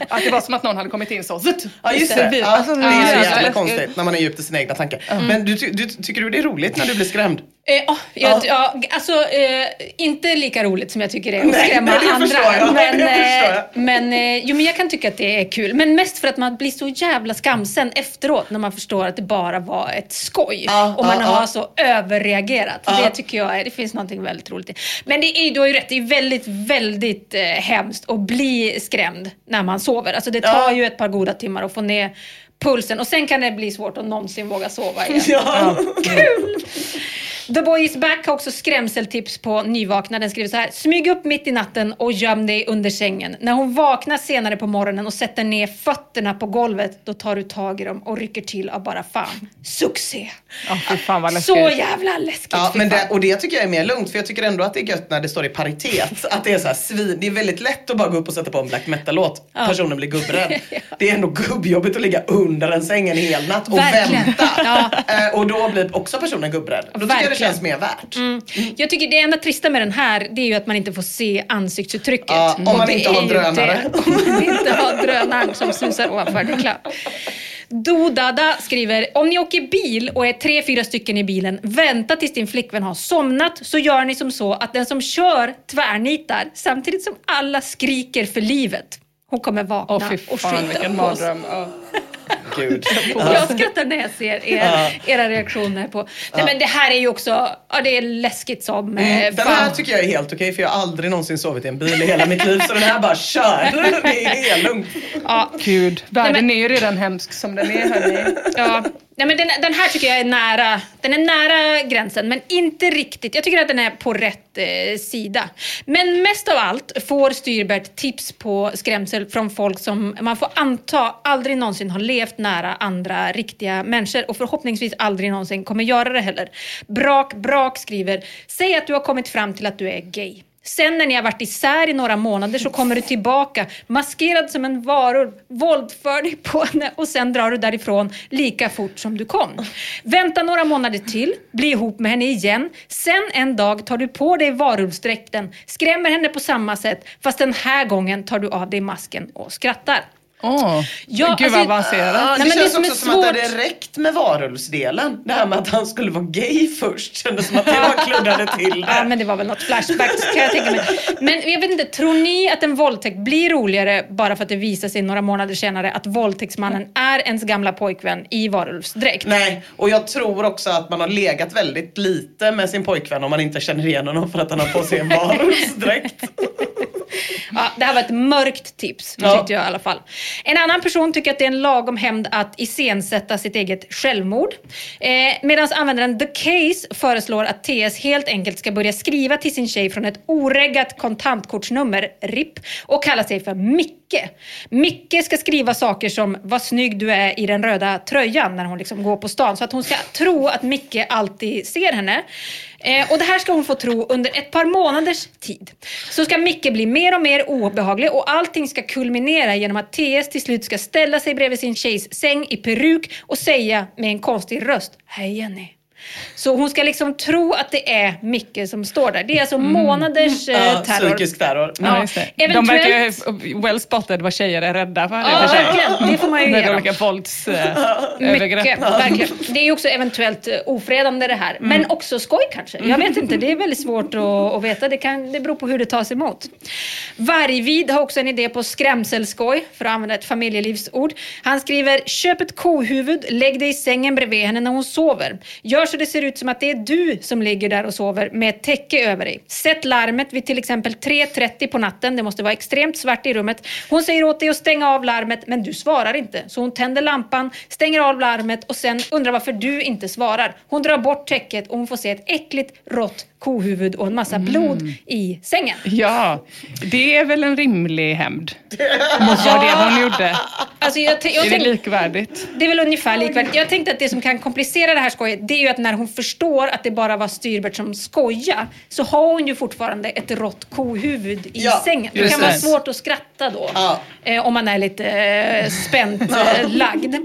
att det var som att någon hade kommit in så. Zutt, Ja just det. Ja, Alltså, det är så jävla konstigt när man är djupt i sina egna tankar. Men du, du, tycker du det är roligt när du blir skrämd? Eh, ja, jag, ja. alltså, eh, inte lika roligt som jag tycker det är att Nej, skrämma nej, andra. jag. Men, eh, men, eh, jo, men jag kan tycka att det är kul. Men mest för att man blir så jävla skamsen efteråt när man förstår att det bara var ett skoj. Ja, och man ja, har ja. så överreagerat. Ja. Det tycker jag är, det finns någonting väldigt roligt i. Men det är, du har ju rätt, det är väldigt, väldigt eh, hemskt att bli skrämd när man sover. Alltså det tar Ja. ju ett par goda timmar att få ner pulsen och sen kan det bli svårt att någonsin våga sova igen. Ja. Kul! The Boy is back har också skrämseltips på nyvakna. Den skriver så här. Smyg upp mitt i natten och göm dig under sängen. När hon vaknar senare på morgonen och sätter ner fötterna på golvet, då tar du tag i dem och rycker till av bara fan. Succé! Ja, fy fan vad läskigt. Så jävla läskigt. Ja, men det, och det tycker jag är mer lugnt för jag tycker ändå att det är gött när det står i paritet. Att det är så här svin, det är väldigt lätt att bara gå upp och sätta på en black metal-låt. Personen blir gubbrädd. Det är ändå gubbjobbigt att ligga under en säng en hel natt och Verkligen. vänta. Ja. Eh, och då blir också personen gubbrädd. Och då tycker Verkligen. Känns mer värt. Mm. Jag tycker det enda trista med den här, det är ju att man inte får se ansiktsuttrycket. Ja, om Och man inte har drönare. det. Om man inte har drönaren som susar ovanför, det är klart. Dodada skriver, om ni åker bil och är tre, fyra stycken i bilen, vänta tills din flickvän har somnat så gör ni som så att den som kör tvärnitar samtidigt som alla skriker för livet. Hon kommer vakna och fan skita vilken på oss. Gud. Jag skrattar när jag ser er, era reaktioner på... Nej men det här är ju också, ja det är läskigt som eh, Mm, Den här tycker jag är helt okej för jag har aldrig någonsin sovit i en bil i hela mitt liv så den här bara kör. Det är helt lugnt. Ja, Gud, världen Nej, men- är ju redan hemsk som den är hörni. Ja. Nej, men den, den här tycker jag är nära, den är nära gränsen, men inte riktigt. Jag tycker att den är på rätt eh, sida. Men mest av allt får Styrbert tips på skrämsel från folk som man får anta aldrig någonsin har levt nära andra riktiga människor och förhoppningsvis aldrig någonsin kommer göra det heller. Brak Brak skriver, säg att du har kommit fram till att du är gay. Sen när ni har varit isär i några månader så kommer du tillbaka maskerad som en varulv, våldför dig på henne och sen drar du därifrån lika fort som du kom. Vänta några månader till, bli ihop med henne igen. Sen en dag tar du på dig varulvsdräkten, skrämmer henne på samma sätt fast den här gången tar du av dig masken och skrattar. Åh, Ja, gud alltså- vad avancerat. Ja, det Nej, men det känns som är också som att det hade räckt med varulvsdelen. Det här med att han skulle vara gay först kändes som att det var kluddade till Ja, det. men det var väl något flashback kan jag tänka mig. Men jag vet inte, tror ni att en våldtäkt blir roligare bara för att det visar sig några månader senare att våldtäktsmannen är ens gamla pojkvän i varulvsdräkt? Nej, och jag tror också att man har legat väldigt lite med sin pojkvän om man inte känner igen honom för att han har på sig en varulvsdräkt. Ja, det här var ett mörkt tips, Ja. tyckte jag i alla fall. En annan person tycker att det är en lagom hämnd att iscensätta sitt eget självmord. Eh, Medan användaren The Case föreslår att TS helt enkelt ska börja skriva till sin tjej från ett oreggat kontantkortsnummer, RIP, och kalla sig för Micke. Micke ska skriva saker som “Vad snygg du är i den röda tröjan” när hon liksom går på stan. Så att hon ska tro att Micke alltid ser henne. Eh, och det här ska hon få tro under ett par månaders tid. Så ska Micke bli mer och mer obehaglig och allting ska kulminera genom att TS till slut ska ställa sig bredvid sin tjejs säng i peruk och säga med en konstig röst “Hej Jenny”. Så hon ska liksom tro att det är Micke som står där. Det är alltså månaders eh, Ja, terror. psykisk terror. Ja, det. De verkar well spotted vad tjejer är rädda för. Ja, för verkligen. Det får man ju ge dem. olika våldsövergrepp. Mycket, verkligen. Det är ju också eventuellt eh, ofredande det här. Men också skoj kanske. Jag vet inte, det är väldigt svårt att, att veta. Det, kan, det beror på hur det tas emot. Vargvid har också en idé på skrämselskoj, för att använda ett familjelivsord. Han skriver, köp ett kohuvud, lägg dig i sängen bredvid henne när hon sover. Gör så det ser ut som att det är du som ligger där och sover med ett täcke över dig. Sätt larmet vid till exempel 3.30 på natten. Det måste vara extremt svart i rummet. Hon säger åt dig att stänga av larmet, men du svarar inte. Så hon tänder lampan, stänger av larmet och sen undrar varför du inte svarar. Hon drar bort täcket och hon får se ett äckligt rått kohuvud och en massa blod i sängen. Ja, det är väl en rimlig hämnd. Vad det hon gjorde. Alltså jag, jag Är det likvärdigt? Det är väl ungefär likvärdigt. Jag tänkte att det som kan komplicera det här skojet, det är ju att när hon förstår att det bara var Styrbert som skoja, så har hon ju fortfarande ett rått kohuvud i Ja, sängen. Det just kan vara svårt att skratta då. Ja. Eh, om man är lite eh, spänt eh, lagd.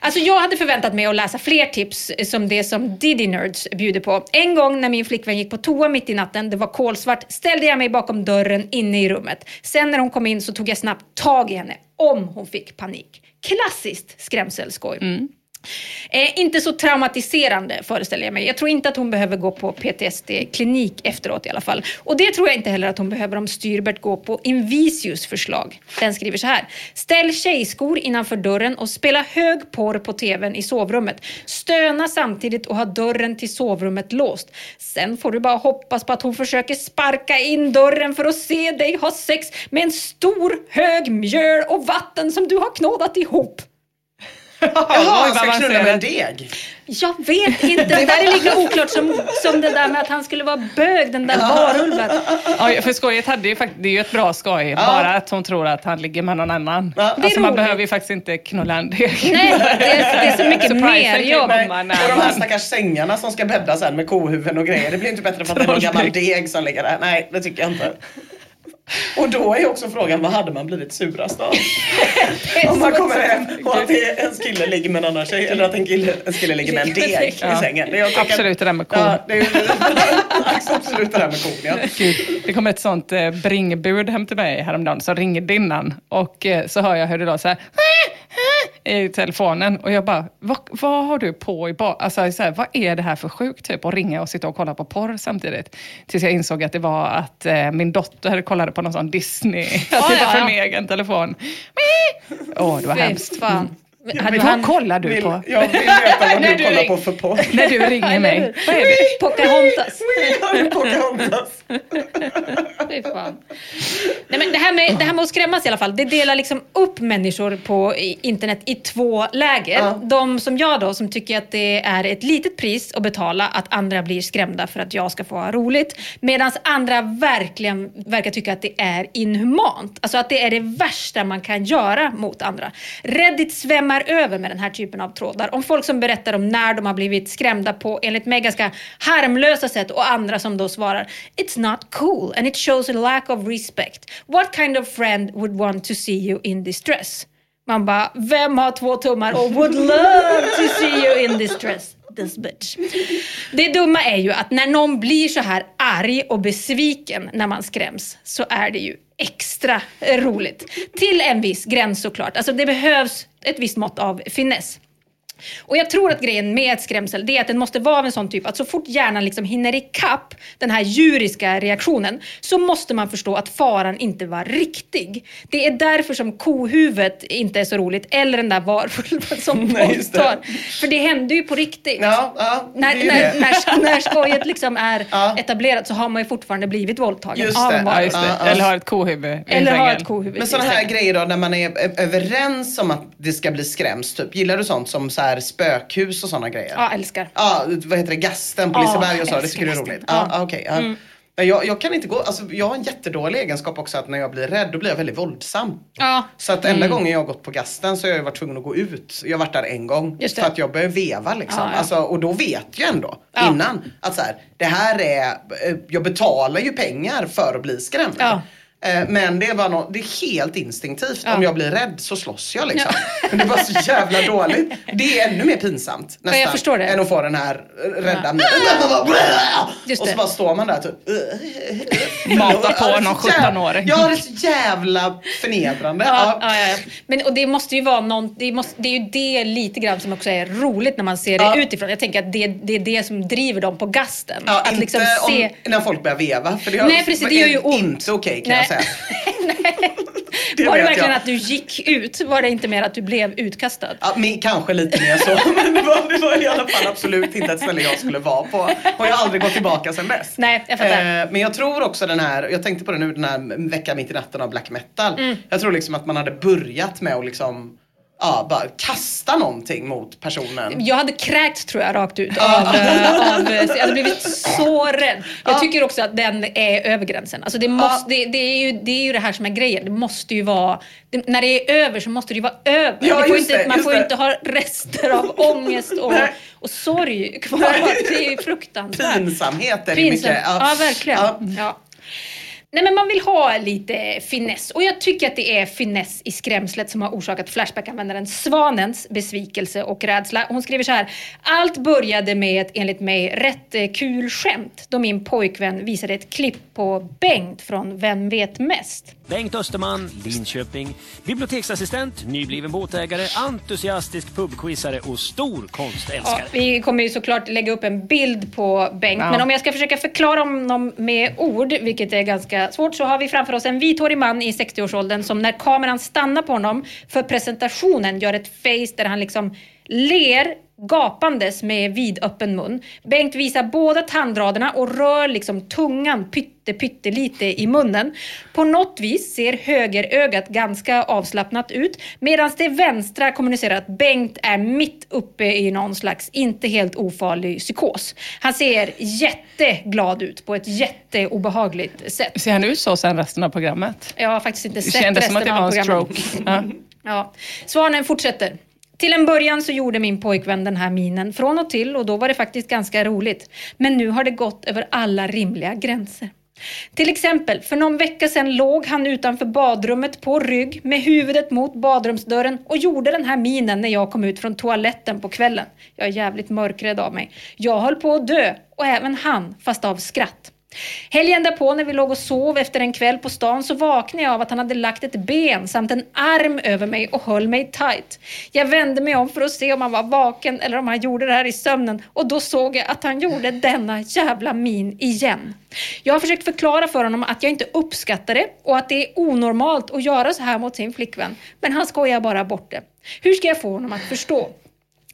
Alltså jag hade förväntat mig att läsa fler tips som det som Diddy Nerds bjuder på. En gång när min flickvän gick på toa mitt i natten, det var kolsvart, ställde jag mig bakom dörren inne i rummet. Sen när hon kom in så tog jag snabbt tag i henne, om hon fick panik. Klassiskt skrämselskoj. Mm. Eh, inte så traumatiserande föreställer jag mig. Jag tror inte att hon behöver gå på PTSD-klinik efteråt i alla fall. Och det tror jag inte heller att hon behöver om Styrbert går på Invisius förslag. Den skriver så här. Ställ tjejskor innanför dörren och spela hög porr på tvn i sovrummet. Stöna samtidigt och ha dörren till sovrummet låst. Sen får du bara hoppas på att hon försöker sparka in dörren för att se dig ha sex med en stor hög mjöl och vatten som du har knådat ihop. Jaha, han ska knulla med en deg. Jag vet inte. Det där är lika oklart som, som det där med att han skulle vara bög, den där varulven. Ja, för skojet hade ju faktiskt, det är ju ett bra skoj. Bara att hon tror att han ligger med någon annan. Ja. Det är Alltså man roligt. behöver ju faktiskt inte knulla en deg. Nej, det är, det är så mycket Surprise, mer jobb. Nej. Och de här stackars sängarna som ska bädda sen med kohuvuden och grejer. Det blir inte bättre för att det är någon gammal deg som ligger där. Nej, det tycker jag inte. Och då är också frågan, vad hade man blivit surast av? Om man kommer hem och att det är en kille ligger med en annan tjej eller att en, kille, en kille ligger med en deg i sängen. Det jag tycker- Absolut det där med kon. Ja, det är absolut det där med kon, ja. Gud, det kom ett sånt eh, bringbud hem till mig häromdagen som ringde innan och eh, så hör jag hur det låter så här i telefonen och jag bara, vad, vad har du på i ba-" alltså, så här, Vad är det här för sjukt typ att ringa och sitta och kolla på porr samtidigt? Tills jag insåg att det var att eh, min dotter kollade på någon sån Disney, att titta ja. från min egen telefon. Åh, det var Fy hemskt. fan. Hade Vad han kollar du Vill, på? jag vill veta vad du du kollar på för porr. När du ringer mig. Vad är det? Pocahontas? Pocahontas. Fy fan. Nej, men det, här med, det här med att skrämmas i alla fall, det delar liksom upp människor på internet i två läger. De som jag då, som tycker att det är ett litet pris att betala att andra blir skrämda för att jag ska få ha roligt. Medan andra verkligen verkar tycka att det är inhumant. Alltså att det är det värsta man kan göra mot andra. Reddit svämmar svämmar över med den här typen av trådar. Om folk som berättar om när de har blivit skrämda på, enligt mig, ganska harmlösa sätt och andra som då svarar It's not cool and it shows a lack of respect. What kind of friend would want to see you in distress? Man bara, vem har två tummar och would love to see you in distress? This bitch. Det dumma är ju att när någon blir så här arg och besviken när man skräms så är det ju extra roligt. Till en viss gräns såklart. Alltså det behövs ett visst mått av finess. Och jag tror att grejen med ett skrämsel det är att den måste vara av en sån typ att så fort hjärnan liksom hinner ikapp den här djuriska reaktionen så måste man förstå att faran inte var riktig. Det är därför som kohuvudet inte är så roligt eller den där varulven som våldtar. För det hände ju på riktigt. Ja, ja, när, när, när, när skojet liksom är etablerat så har man ju fortfarande blivit våldtagen Just av det. en Ja, varulv. just det. Eller har ett kohuvud Eller har ett kohuvud Men sådana här grejer då när man är överens om att det ska bli skräms typ. Gillar du sånt som så här spökhus och sådana grejer? Ja, älskar. Ja, vad heter det? Gasten på Ja, Liseberg och så. Det tycker du är roligt? Ja, Ja. ja, okej. ja. Mm. Jag, jag kan inte gå, alltså jag har en jättedålig egenskap också att när jag blir rädd då blir jag väldigt våldsam. Ja. Så att enda Mm. gången jag har gått på gasten så har jag varit tvungen att gå ut. Jag har varit där en gång. För att jag börjar veva liksom. Ja, ja. Alltså, och då vet jag ändå Ja. innan att så här, det här är, eh, jag betalar ju pengar för att bli skrämd. Ja. Eh, Men det är, bara nå- det är helt instinktivt. Ja. Om jag blir rädd så slåss jag liksom. Men det är bara så jävla dåligt. Det är ännu mer pinsamt nästan. jag förstår det. Än att få den här rädda Ja. Och så bara står man där typ. Mata på Ja, någon så jävla- 17-åring. Ja, det är så jävla förnedrande. Ja, Ja. ja, ja. Men, och det måste ju vara någon, det, måste, det är ju det lite grann som också är roligt när man ser det Ja. utifrån. Jag tänker att det, det är det som driver dem på gasten. Ja, att inte liksom se... om, när folk börjar veva. För det Nej, precis, det gör ju ont. inte okej kan Nej. jag säga. Det var det verkligen jag. att du gick ut? Var det inte mer att du blev utkastad? Ja, men, kanske lite mer så. Men det var, det var i alla fall absolut inte ett ställe jag skulle vara på. Och jag har aldrig gått tillbaka sedan dess. Nej, jag fattar. Eh, men jag tror också den här, jag tänkte på det nu, den här veckan mitt i natten av black metal. Mm. Jag tror liksom att man hade börjat med att liksom, ja, bara kasta någonting mot personen. Jag hade kräkts tror jag rakt ut. Av, eh, av, jag hade blivit så rädd. Jag tycker också att den är över gränsen. Alltså det, måste, det, det, är ju, det är ju det här som är grejen. Det måste ju vara, det, när det är över så måste det ju vara över. Ja, det får inte, man får inte ha rester av ångest och, och sorg kvar. Det är ju fruktansvärt. Pinsamhet är det Pinsam. mycket. Ja, verkligen. Ja. Nej, men man vill ha lite finess och jag tycker att det är finess i skrämslet som har orsakat Flashback-användaren Svanens besvikelse och rädsla. Hon skriver så här. Allt började med ett enligt mig rätt eh, kul skämt då min pojkvän visade ett klipp på Bengt från Vem vet mest? Bengt Österman, Linköping. Biblioteksassistent, nybliven båtägare, entusiastisk pubquizare och stor Ja, konstälskare. vi kommer ju såklart lägga upp en bild på Bengt, Ja. men om jag ska försöka förklara honom med ord, vilket är ganska svårt, så har vi framför oss en vithårig man i 60-årsåldern som när kameran stannar på honom för presentationen gör ett face där han liksom ler gapandes med vidöppen mun. Bengt visar båda tandraderna och rör liksom tungan pytte pyttelite i munnen. På något vis ser högerögat ganska avslappnat ut medan det vänstra kommunicerar att Bengt är mitt uppe i någon slags inte helt ofarlig psykos. Han ser jätteglad ut på ett jätteobehagligt sätt. Ser han ut så sen resten av programmet? Jag har faktiskt inte sett kändes resten som att det av var en programmet. stroke. Ja. Ja. Svanen fortsätter. Till en början så gjorde min pojkvän den här minen från och till och då var det faktiskt ganska roligt. Men nu har det gått över alla rimliga gränser. Till exempel, för någon vecka sedan låg han utanför badrummet på rygg med huvudet mot badrumsdörren och gjorde den här minen när jag kom ut från toaletten på kvällen. Jag är jävligt mörkrädd av mig. Jag höll på att dö och även han, fast av skratt. Helgen därpå när vi låg och sov efter en kväll på stan så vaknade jag av att han hade lagt ett ben samt en arm över mig och höll mig tight. Jag vände mig om för att se om han var vaken eller om han gjorde det här i sömnen och då såg jag att han gjorde denna jävla min igen. Jag har försökt förklara för honom att jag inte uppskattar det och att det är onormalt att göra så här mot sin flickvän. Men han skojar bara bort det. Hur ska jag få honom att förstå?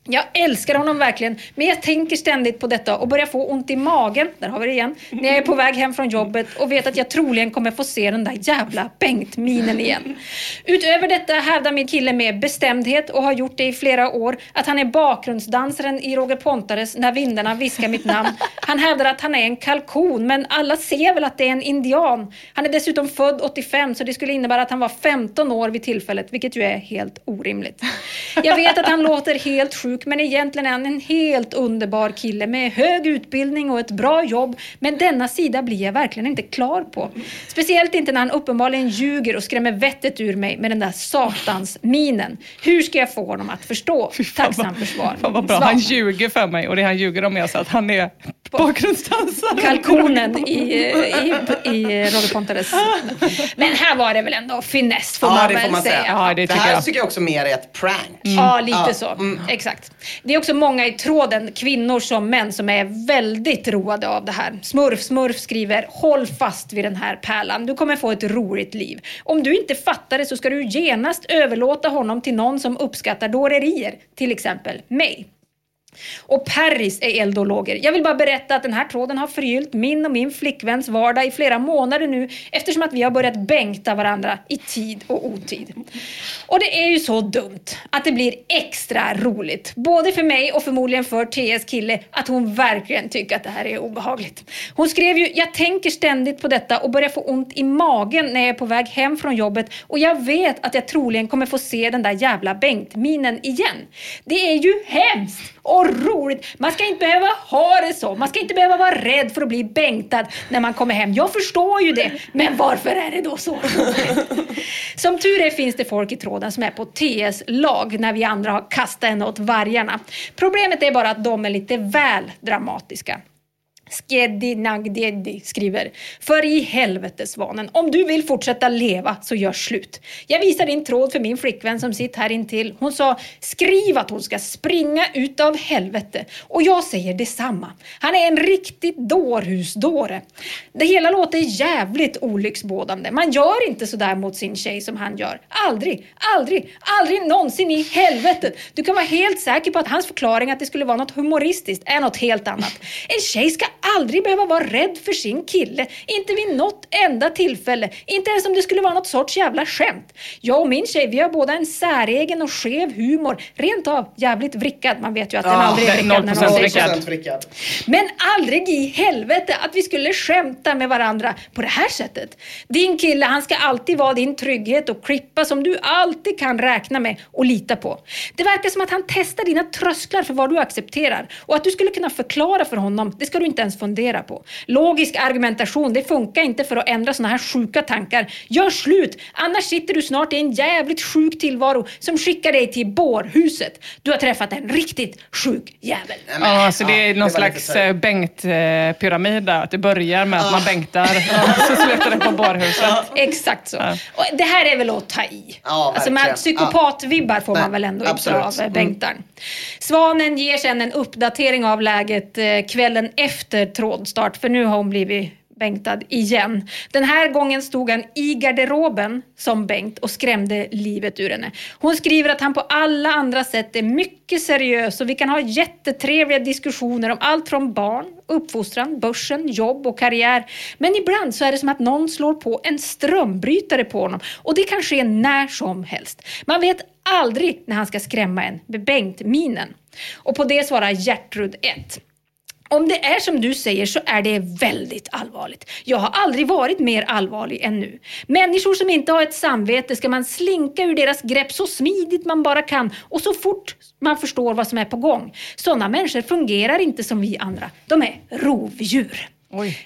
Jag älskar honom verkligen, men jag tänker ständigt på detta och börjar få ont i magen, där har vi det igen, när jag är på väg hem från jobbet och vet att jag troligen kommer få se den där jävla Bengt-minen igen. Utöver detta hävdar min kille med bestämdhet och har gjort det i flera år att han är bakgrundsdansaren i Roger Pontares När vindarna viskar mitt namn. Han hävdar att han är en kalkon, men alla ser väl att det är en indian. Han är dessutom född 85, så det skulle innebära att han var 15 år vid tillfället, vilket ju är helt orimligt. Jag vet att han låter helt sjuk, men egentligen är han en helt underbar kille med hög utbildning och ett bra jobb. Men denna sida blir jag verkligen inte klar på. Speciellt inte när han uppenbarligen ljuger och skrämmer vettet ur mig med den där satans minen. Hur ska jag få honom att förstå? Tacksam för svar. Fan vad bra. Han ljuger för mig och det han ljuger om är alltså att han är bakgrundsdansare. Kalkonen i, i, i Roger Pontares. Men här var det väl ändå finess får Ja, man det väl får man säga. säga. det här tycker jag också mer är ett prank. Ja, lite Ja, så. mm. Exakt. Det är också många i tråden, kvinnor som män, som är väldigt roade av det här. Smurf Smurf skriver, håll fast vid den här pärlan. Du kommer få ett roligt liv. Om du inte fattar det så ska du genast överlåta honom till någon som uppskattar dårerier. Till exempel mig. Och Paris är eld och lågor. Jag vill bara berätta att den här tråden har förgyllt min och min flickväns vardag i flera månader nu eftersom att vi har börjat bänkta varandra i tid och otid. Och det är ju så dumt att det blir extra roligt, både för mig och förmodligen för TS kille, att hon verkligen tycker att det här är obehagligt. Hon skrev ju “Jag tänker ständigt på detta och börjar få ont i magen när jag är på väg hem från jobbet och jag vet att jag troligen kommer få se den där jävla bänktminen igen. Det är ju hemskt och roligt. Man ska inte behöva ha det så. Man ska inte behöva vara rädd för att bli bängtad när man kommer hem. Jag förstår ju det, men varför är det då så? Som tur är finns det folk i tråden som är på TS lag när vi andra har kastat henne åt vargarna. Problemet är bara att de är lite väl dramatiska. Skeddi Nagdeddi skriver För i helvete Svanen, om du vill fortsätta leva så gör slut. Jag visar din tråd för min flickvän som sitter här intill. Hon sa skriv att hon ska springa utav helvete. Och jag säger detsamma. Han är en riktigt dårhusdåre. Det hela låter jävligt olycksbådande. Man gör inte sådär mot sin tjej som han gör. Aldrig, aldrig, aldrig någonsin i helvetet. Du kan vara helt säker på att hans förklaring att det skulle vara något humoristiskt är något helt annat. En tjej ska aldrig behöva vara rädd för sin kille. Inte vid något enda tillfälle. Inte ens om det skulle vara något sorts jävla skämt. Jag och min tjej, vi har båda en säregen och skev humor. Rent av jävligt vrickad. Man vet ju att den Ja, aldrig är vrickad när man säger så. 0% vrickad. Men aldrig i helvete att vi skulle skämta med varandra på det här sättet. Din kille, han ska alltid vara din trygghet och klippa som du alltid kan räkna med och lita på. Det verkar som att han testar dina trösklar för vad du accepterar och att du skulle kunna förklara för honom, det ska du inte ens fundera på. Logisk argumentation, det funkar inte för att ändra såna här sjuka tankar. Gör slut, annars sitter du snart i en jävligt sjuk tillvaro som skickar dig till bårhuset. Du har träffat en riktigt sjuk jävel. Ja, alltså det är Ja, någon det slags så. eh, Bengt-pyramid där. Att det börjar med att man bänktar och så slutar det på bårhuset. Exakt så. Och det här är väl att ta i. Ja, alltså psykopatvibbar får Nej, man väl ändå inte av eh, Mm. Svanen ger sen en uppdatering av läget eh, kvällen efter trådstart, för nu har hon blivit bängtad igen. Den här gången stod han i garderoben som Bengt och skrämde livet ur henne. Hon skriver att han på alla andra sätt är mycket seriös och vi kan ha jättetrevliga diskussioner om allt från barn, uppfostran, börsen, jobb och karriär. Men ibland så är det som att någon slår på en strömbrytare på honom och det kan ske när som helst. Man vet aldrig när han ska skrämma en med Bengt-minen. Och på det svarar Gertrud 1. Om det är som du säger så är det väldigt allvarligt. Jag har aldrig varit mer allvarlig än nu. Människor som inte har ett samvete ska man slinka ur deras grepp så smidigt man bara kan och så fort man förstår vad som är på gång. Sådana människor fungerar inte som vi andra. De är rovdjur.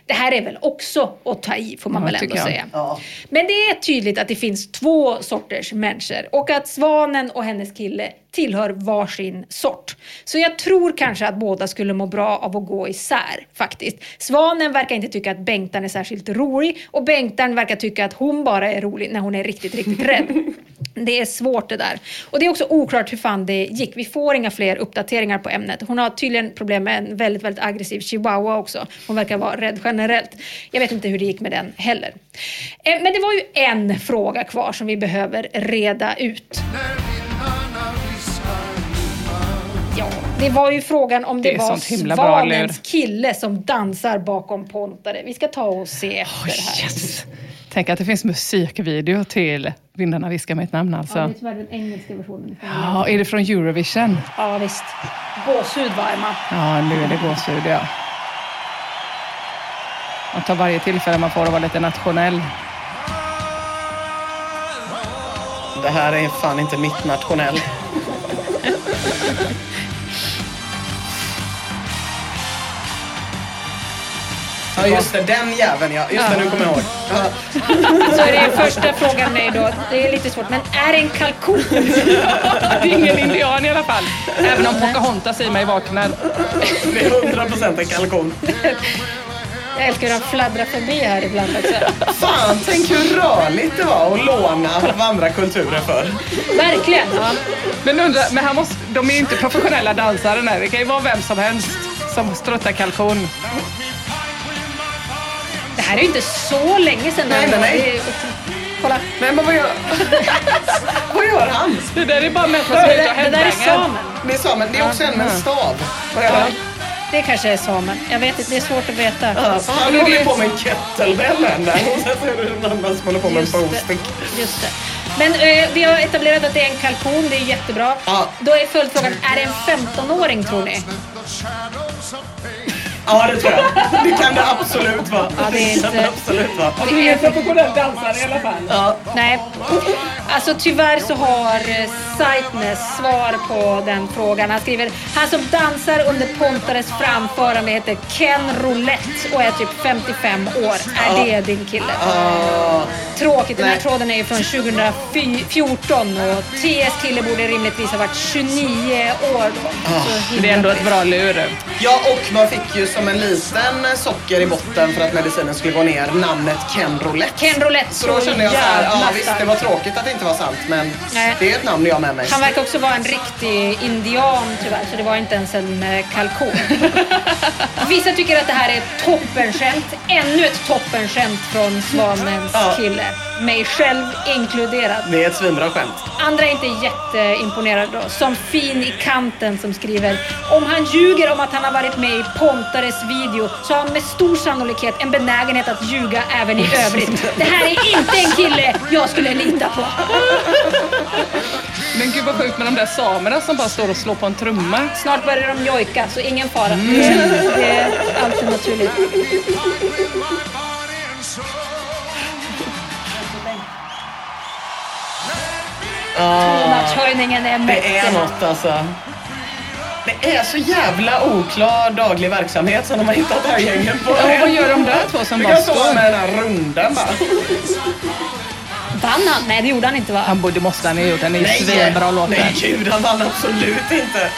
Det här är väl också att ta i får man Ja, väl ändå säga. Ja. Men det är tydligt att det finns två sorters människor och att Svanen och hennes kille tillhör varsin sort. Så jag tror kanske att båda skulle må bra av att gå isär faktiskt. Svanen verkar inte tycka att Bengtan är särskilt rolig och Bengtan verkar tycka att hon bara är rolig när hon är riktigt, riktigt rädd. Det är svårt det där. Och det är också oklart hur fan det gick. Vi får inga fler uppdateringar på ämnet. Hon har tydligen problem med en väldigt, väldigt aggressiv chihuahua också. Hon verkar vara rädd generellt. Jag vet inte hur det gick med den heller. Eh, Men det var ju en fråga kvar som vi behöver reda ut. Ja, Det var ju frågan om det, Det var. Svanens kille som dansar bakom Pontare. Vi ska ta och se efter här. Yes. Tänk att det finns musikvideo till Vindarna viskar mitt namn alltså. Ja, det är tyvärr den engelska versionen. Ja, är det från Eurovision? Ja, visst. Gåshud var Emma. Ja, nu är det gåshud ja. Man tar varje tillfälle man får att vara lite nationell. Det här är fan inte mitt nationell. Ja just det, den jäveln ja. Just det, nu kommer jag ihåg. Ja. Så är det första frågan är då, det är lite svårt, men är det en kalkon? Det är ingen indian i alla fall. Även om Pocahontas i mig vaknar. Det är 100% en kalkon. Jag älskar hur han fladdrar förbi här ibland också. Fan, tänk hur rörligt det var att låna av andra kulturer för. Verkligen. Ja. Men, undra, men han måste, de är ju inte professionella dansare. Nej. Det kan ju vara vem som helst som struttar kalkon. Det här är ju inte så länge sedan. Nej, nej, nej. Kolla. Nej men vad gör, vad gör han? Det där är bara människor som är ute och Det där är samen. Det är samen, det är också en med en stav. Vad gör han? Det kanske är samen. Jag vet inte, det är svårt att veta. Ja, han håller på med en kettlebell än där. Och sen så är det någon annan som håller på med en bowstick. Just det. Men eh, vi har etablerat att det är en kalkon, det är jättebra. Ja. Då är följdfrågan, är det en 15-åring tror ni? Ja det tror jag. Det kan det absolut vara. Ja, det är kan inte- det absolut vara. Och det är en professionell dansare i alla fall. Ja. Nej. Alltså tyvärr så har eh, Sightness svar på den frågan. Han skriver, han som dansar under Pontares framförande heter Ken Roulette och är typ 55 år. Är det din kille? Ah. Tråkigt, den här Nej. tråden är ju från 2014 och TS kille borde rimligtvis ha varit 29 år då. Så Men himla det är ändå ett bra lur. Ja, och man fick ju som en liten socker i botten för att medicinen skulle gå ner namnet Ken Roulette. Ken Roulette Så då kände jag så här, ja visst det var tråkigt att det inte var sant men Nej. det är ett namn jag har med mig. Han verkar också vara en riktig indian tyvärr, så det var inte ens en eh, kalkon. Vissa tycker att det här är ett toppenskämt. Ännu ett toppenskämt från Svanens Ja. Mig själv inkluderad. Det är ett svinbra skämt. Andra är inte jätteimponerade då. Som Fin i kanten som skriver Om han ljuger om att han har varit med i Pontares video så har han med stor sannolikhet en benägenhet att ljuga även i övrigt. Det här är inte en kille jag skulle lita på. Men gud vad sjukt med de där samerna som bara står och slår på en trumma. Snart börjar de jojka, så ingen fara. Mm. Det är alltid naturligt. Tonartshöjningen är Det mäktig. är något alltså. Det är så jävla oklar daglig verksamhet som de har hittat det här gänget på. Ja, vad gör de där två som bara kan stå står? med den här rundan bara. Vann han? Nej, det gjorde han inte va? Han borde, måste han ha gjort. Den är ju svinbra låt. nej gud han vann absolut inte.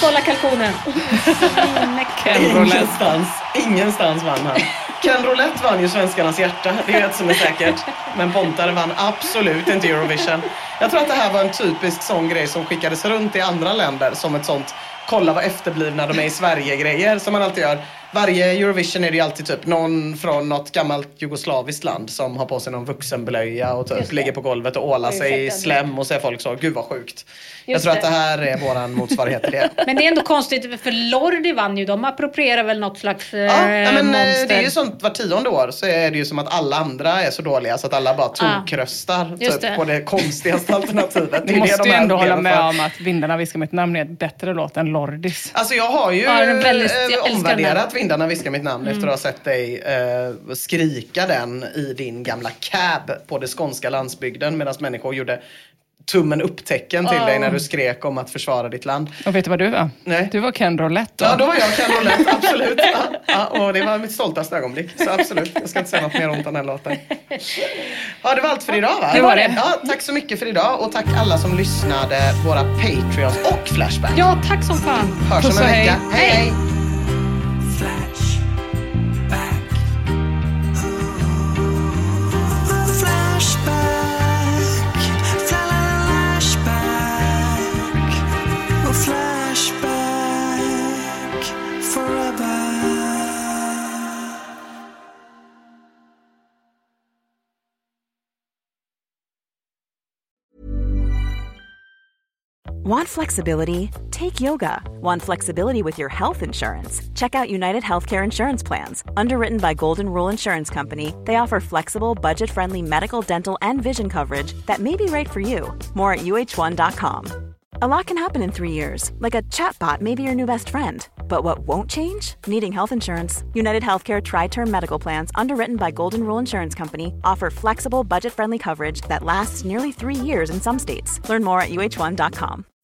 Kolla kalkonen. Ingenstans, ingenstans vann han. Ken Roulette vann ju svenskarnas hjärta, det är ett som är säkert. Men Pontare vann absolut inte Eurovision. Jag tror att det här var en typisk sån grej som skickades runt i andra länder som ett sånt kolla vad efterblivna de är i Sverige-grejer som man alltid gör. Varje Eurovision är det ju alltid typ någon från något gammalt jugoslaviskt land som har på sig någon vuxenblöja och typ ligger på golvet och ålar sig i slem och så är folk så, gud vad sjukt. jag Just tror att det. det här är våran motsvarighet till det. Men det är ändå konstigt, för Lordi vann ju. De approprierar väl något slags eh, Ja, men eh, monster. det är ju sånt var tionde år så är det ju som att alla andra är så dåliga så att alla bara Ah. tokröstar Just typ, det. på det konstigaste alternativet. Det Du det måste ju ändå hålla med om att Vindarna viskar mitt namn är ett bättre låt än Lordis. Alltså jag har ju Ja, väldigt- jag eh, omvärderat Vindarna viskar mitt namn efter att ha sett dig eh, skrika den i din gamla cab på den skånska landsbygden medan människor gjorde tummen upp-tecken till Oh. dig när du skrek om att försvara ditt land. Och vet du vad du var? Nej. Du var Ken Roulette då. Ja, då var jag Ken Roulette, absolut. Ja, ja, och det var mitt stoltaste ögonblick. Så absolut, jag ska inte säga något mer ont om den låten. Ja, det var allt för idag va? Det var det. Ja, tack så mycket för idag och tack alla som lyssnade, våra Patreons och Flashback. Ja, tack som fan. Hörs Puss om en och hej. vecka. hej. hej. Want flexibility? Take yoga. Want flexibility with your health insurance? Check out United Healthcare Insurance Plans. Underwritten by Golden Rule Insurance Company, they offer flexible, budget friendly medical, dental, and vision coverage that may be right for you. More at uh1.com. A lot can happen in three years, like a chatbot may be your new best friend. But what won't change? Needing health insurance. United Healthcare Tri Term Medical Plans, underwritten by Golden Rule Insurance Company, offer flexible, budget friendly coverage that lasts nearly three years in some states. Learn more at uh1.com.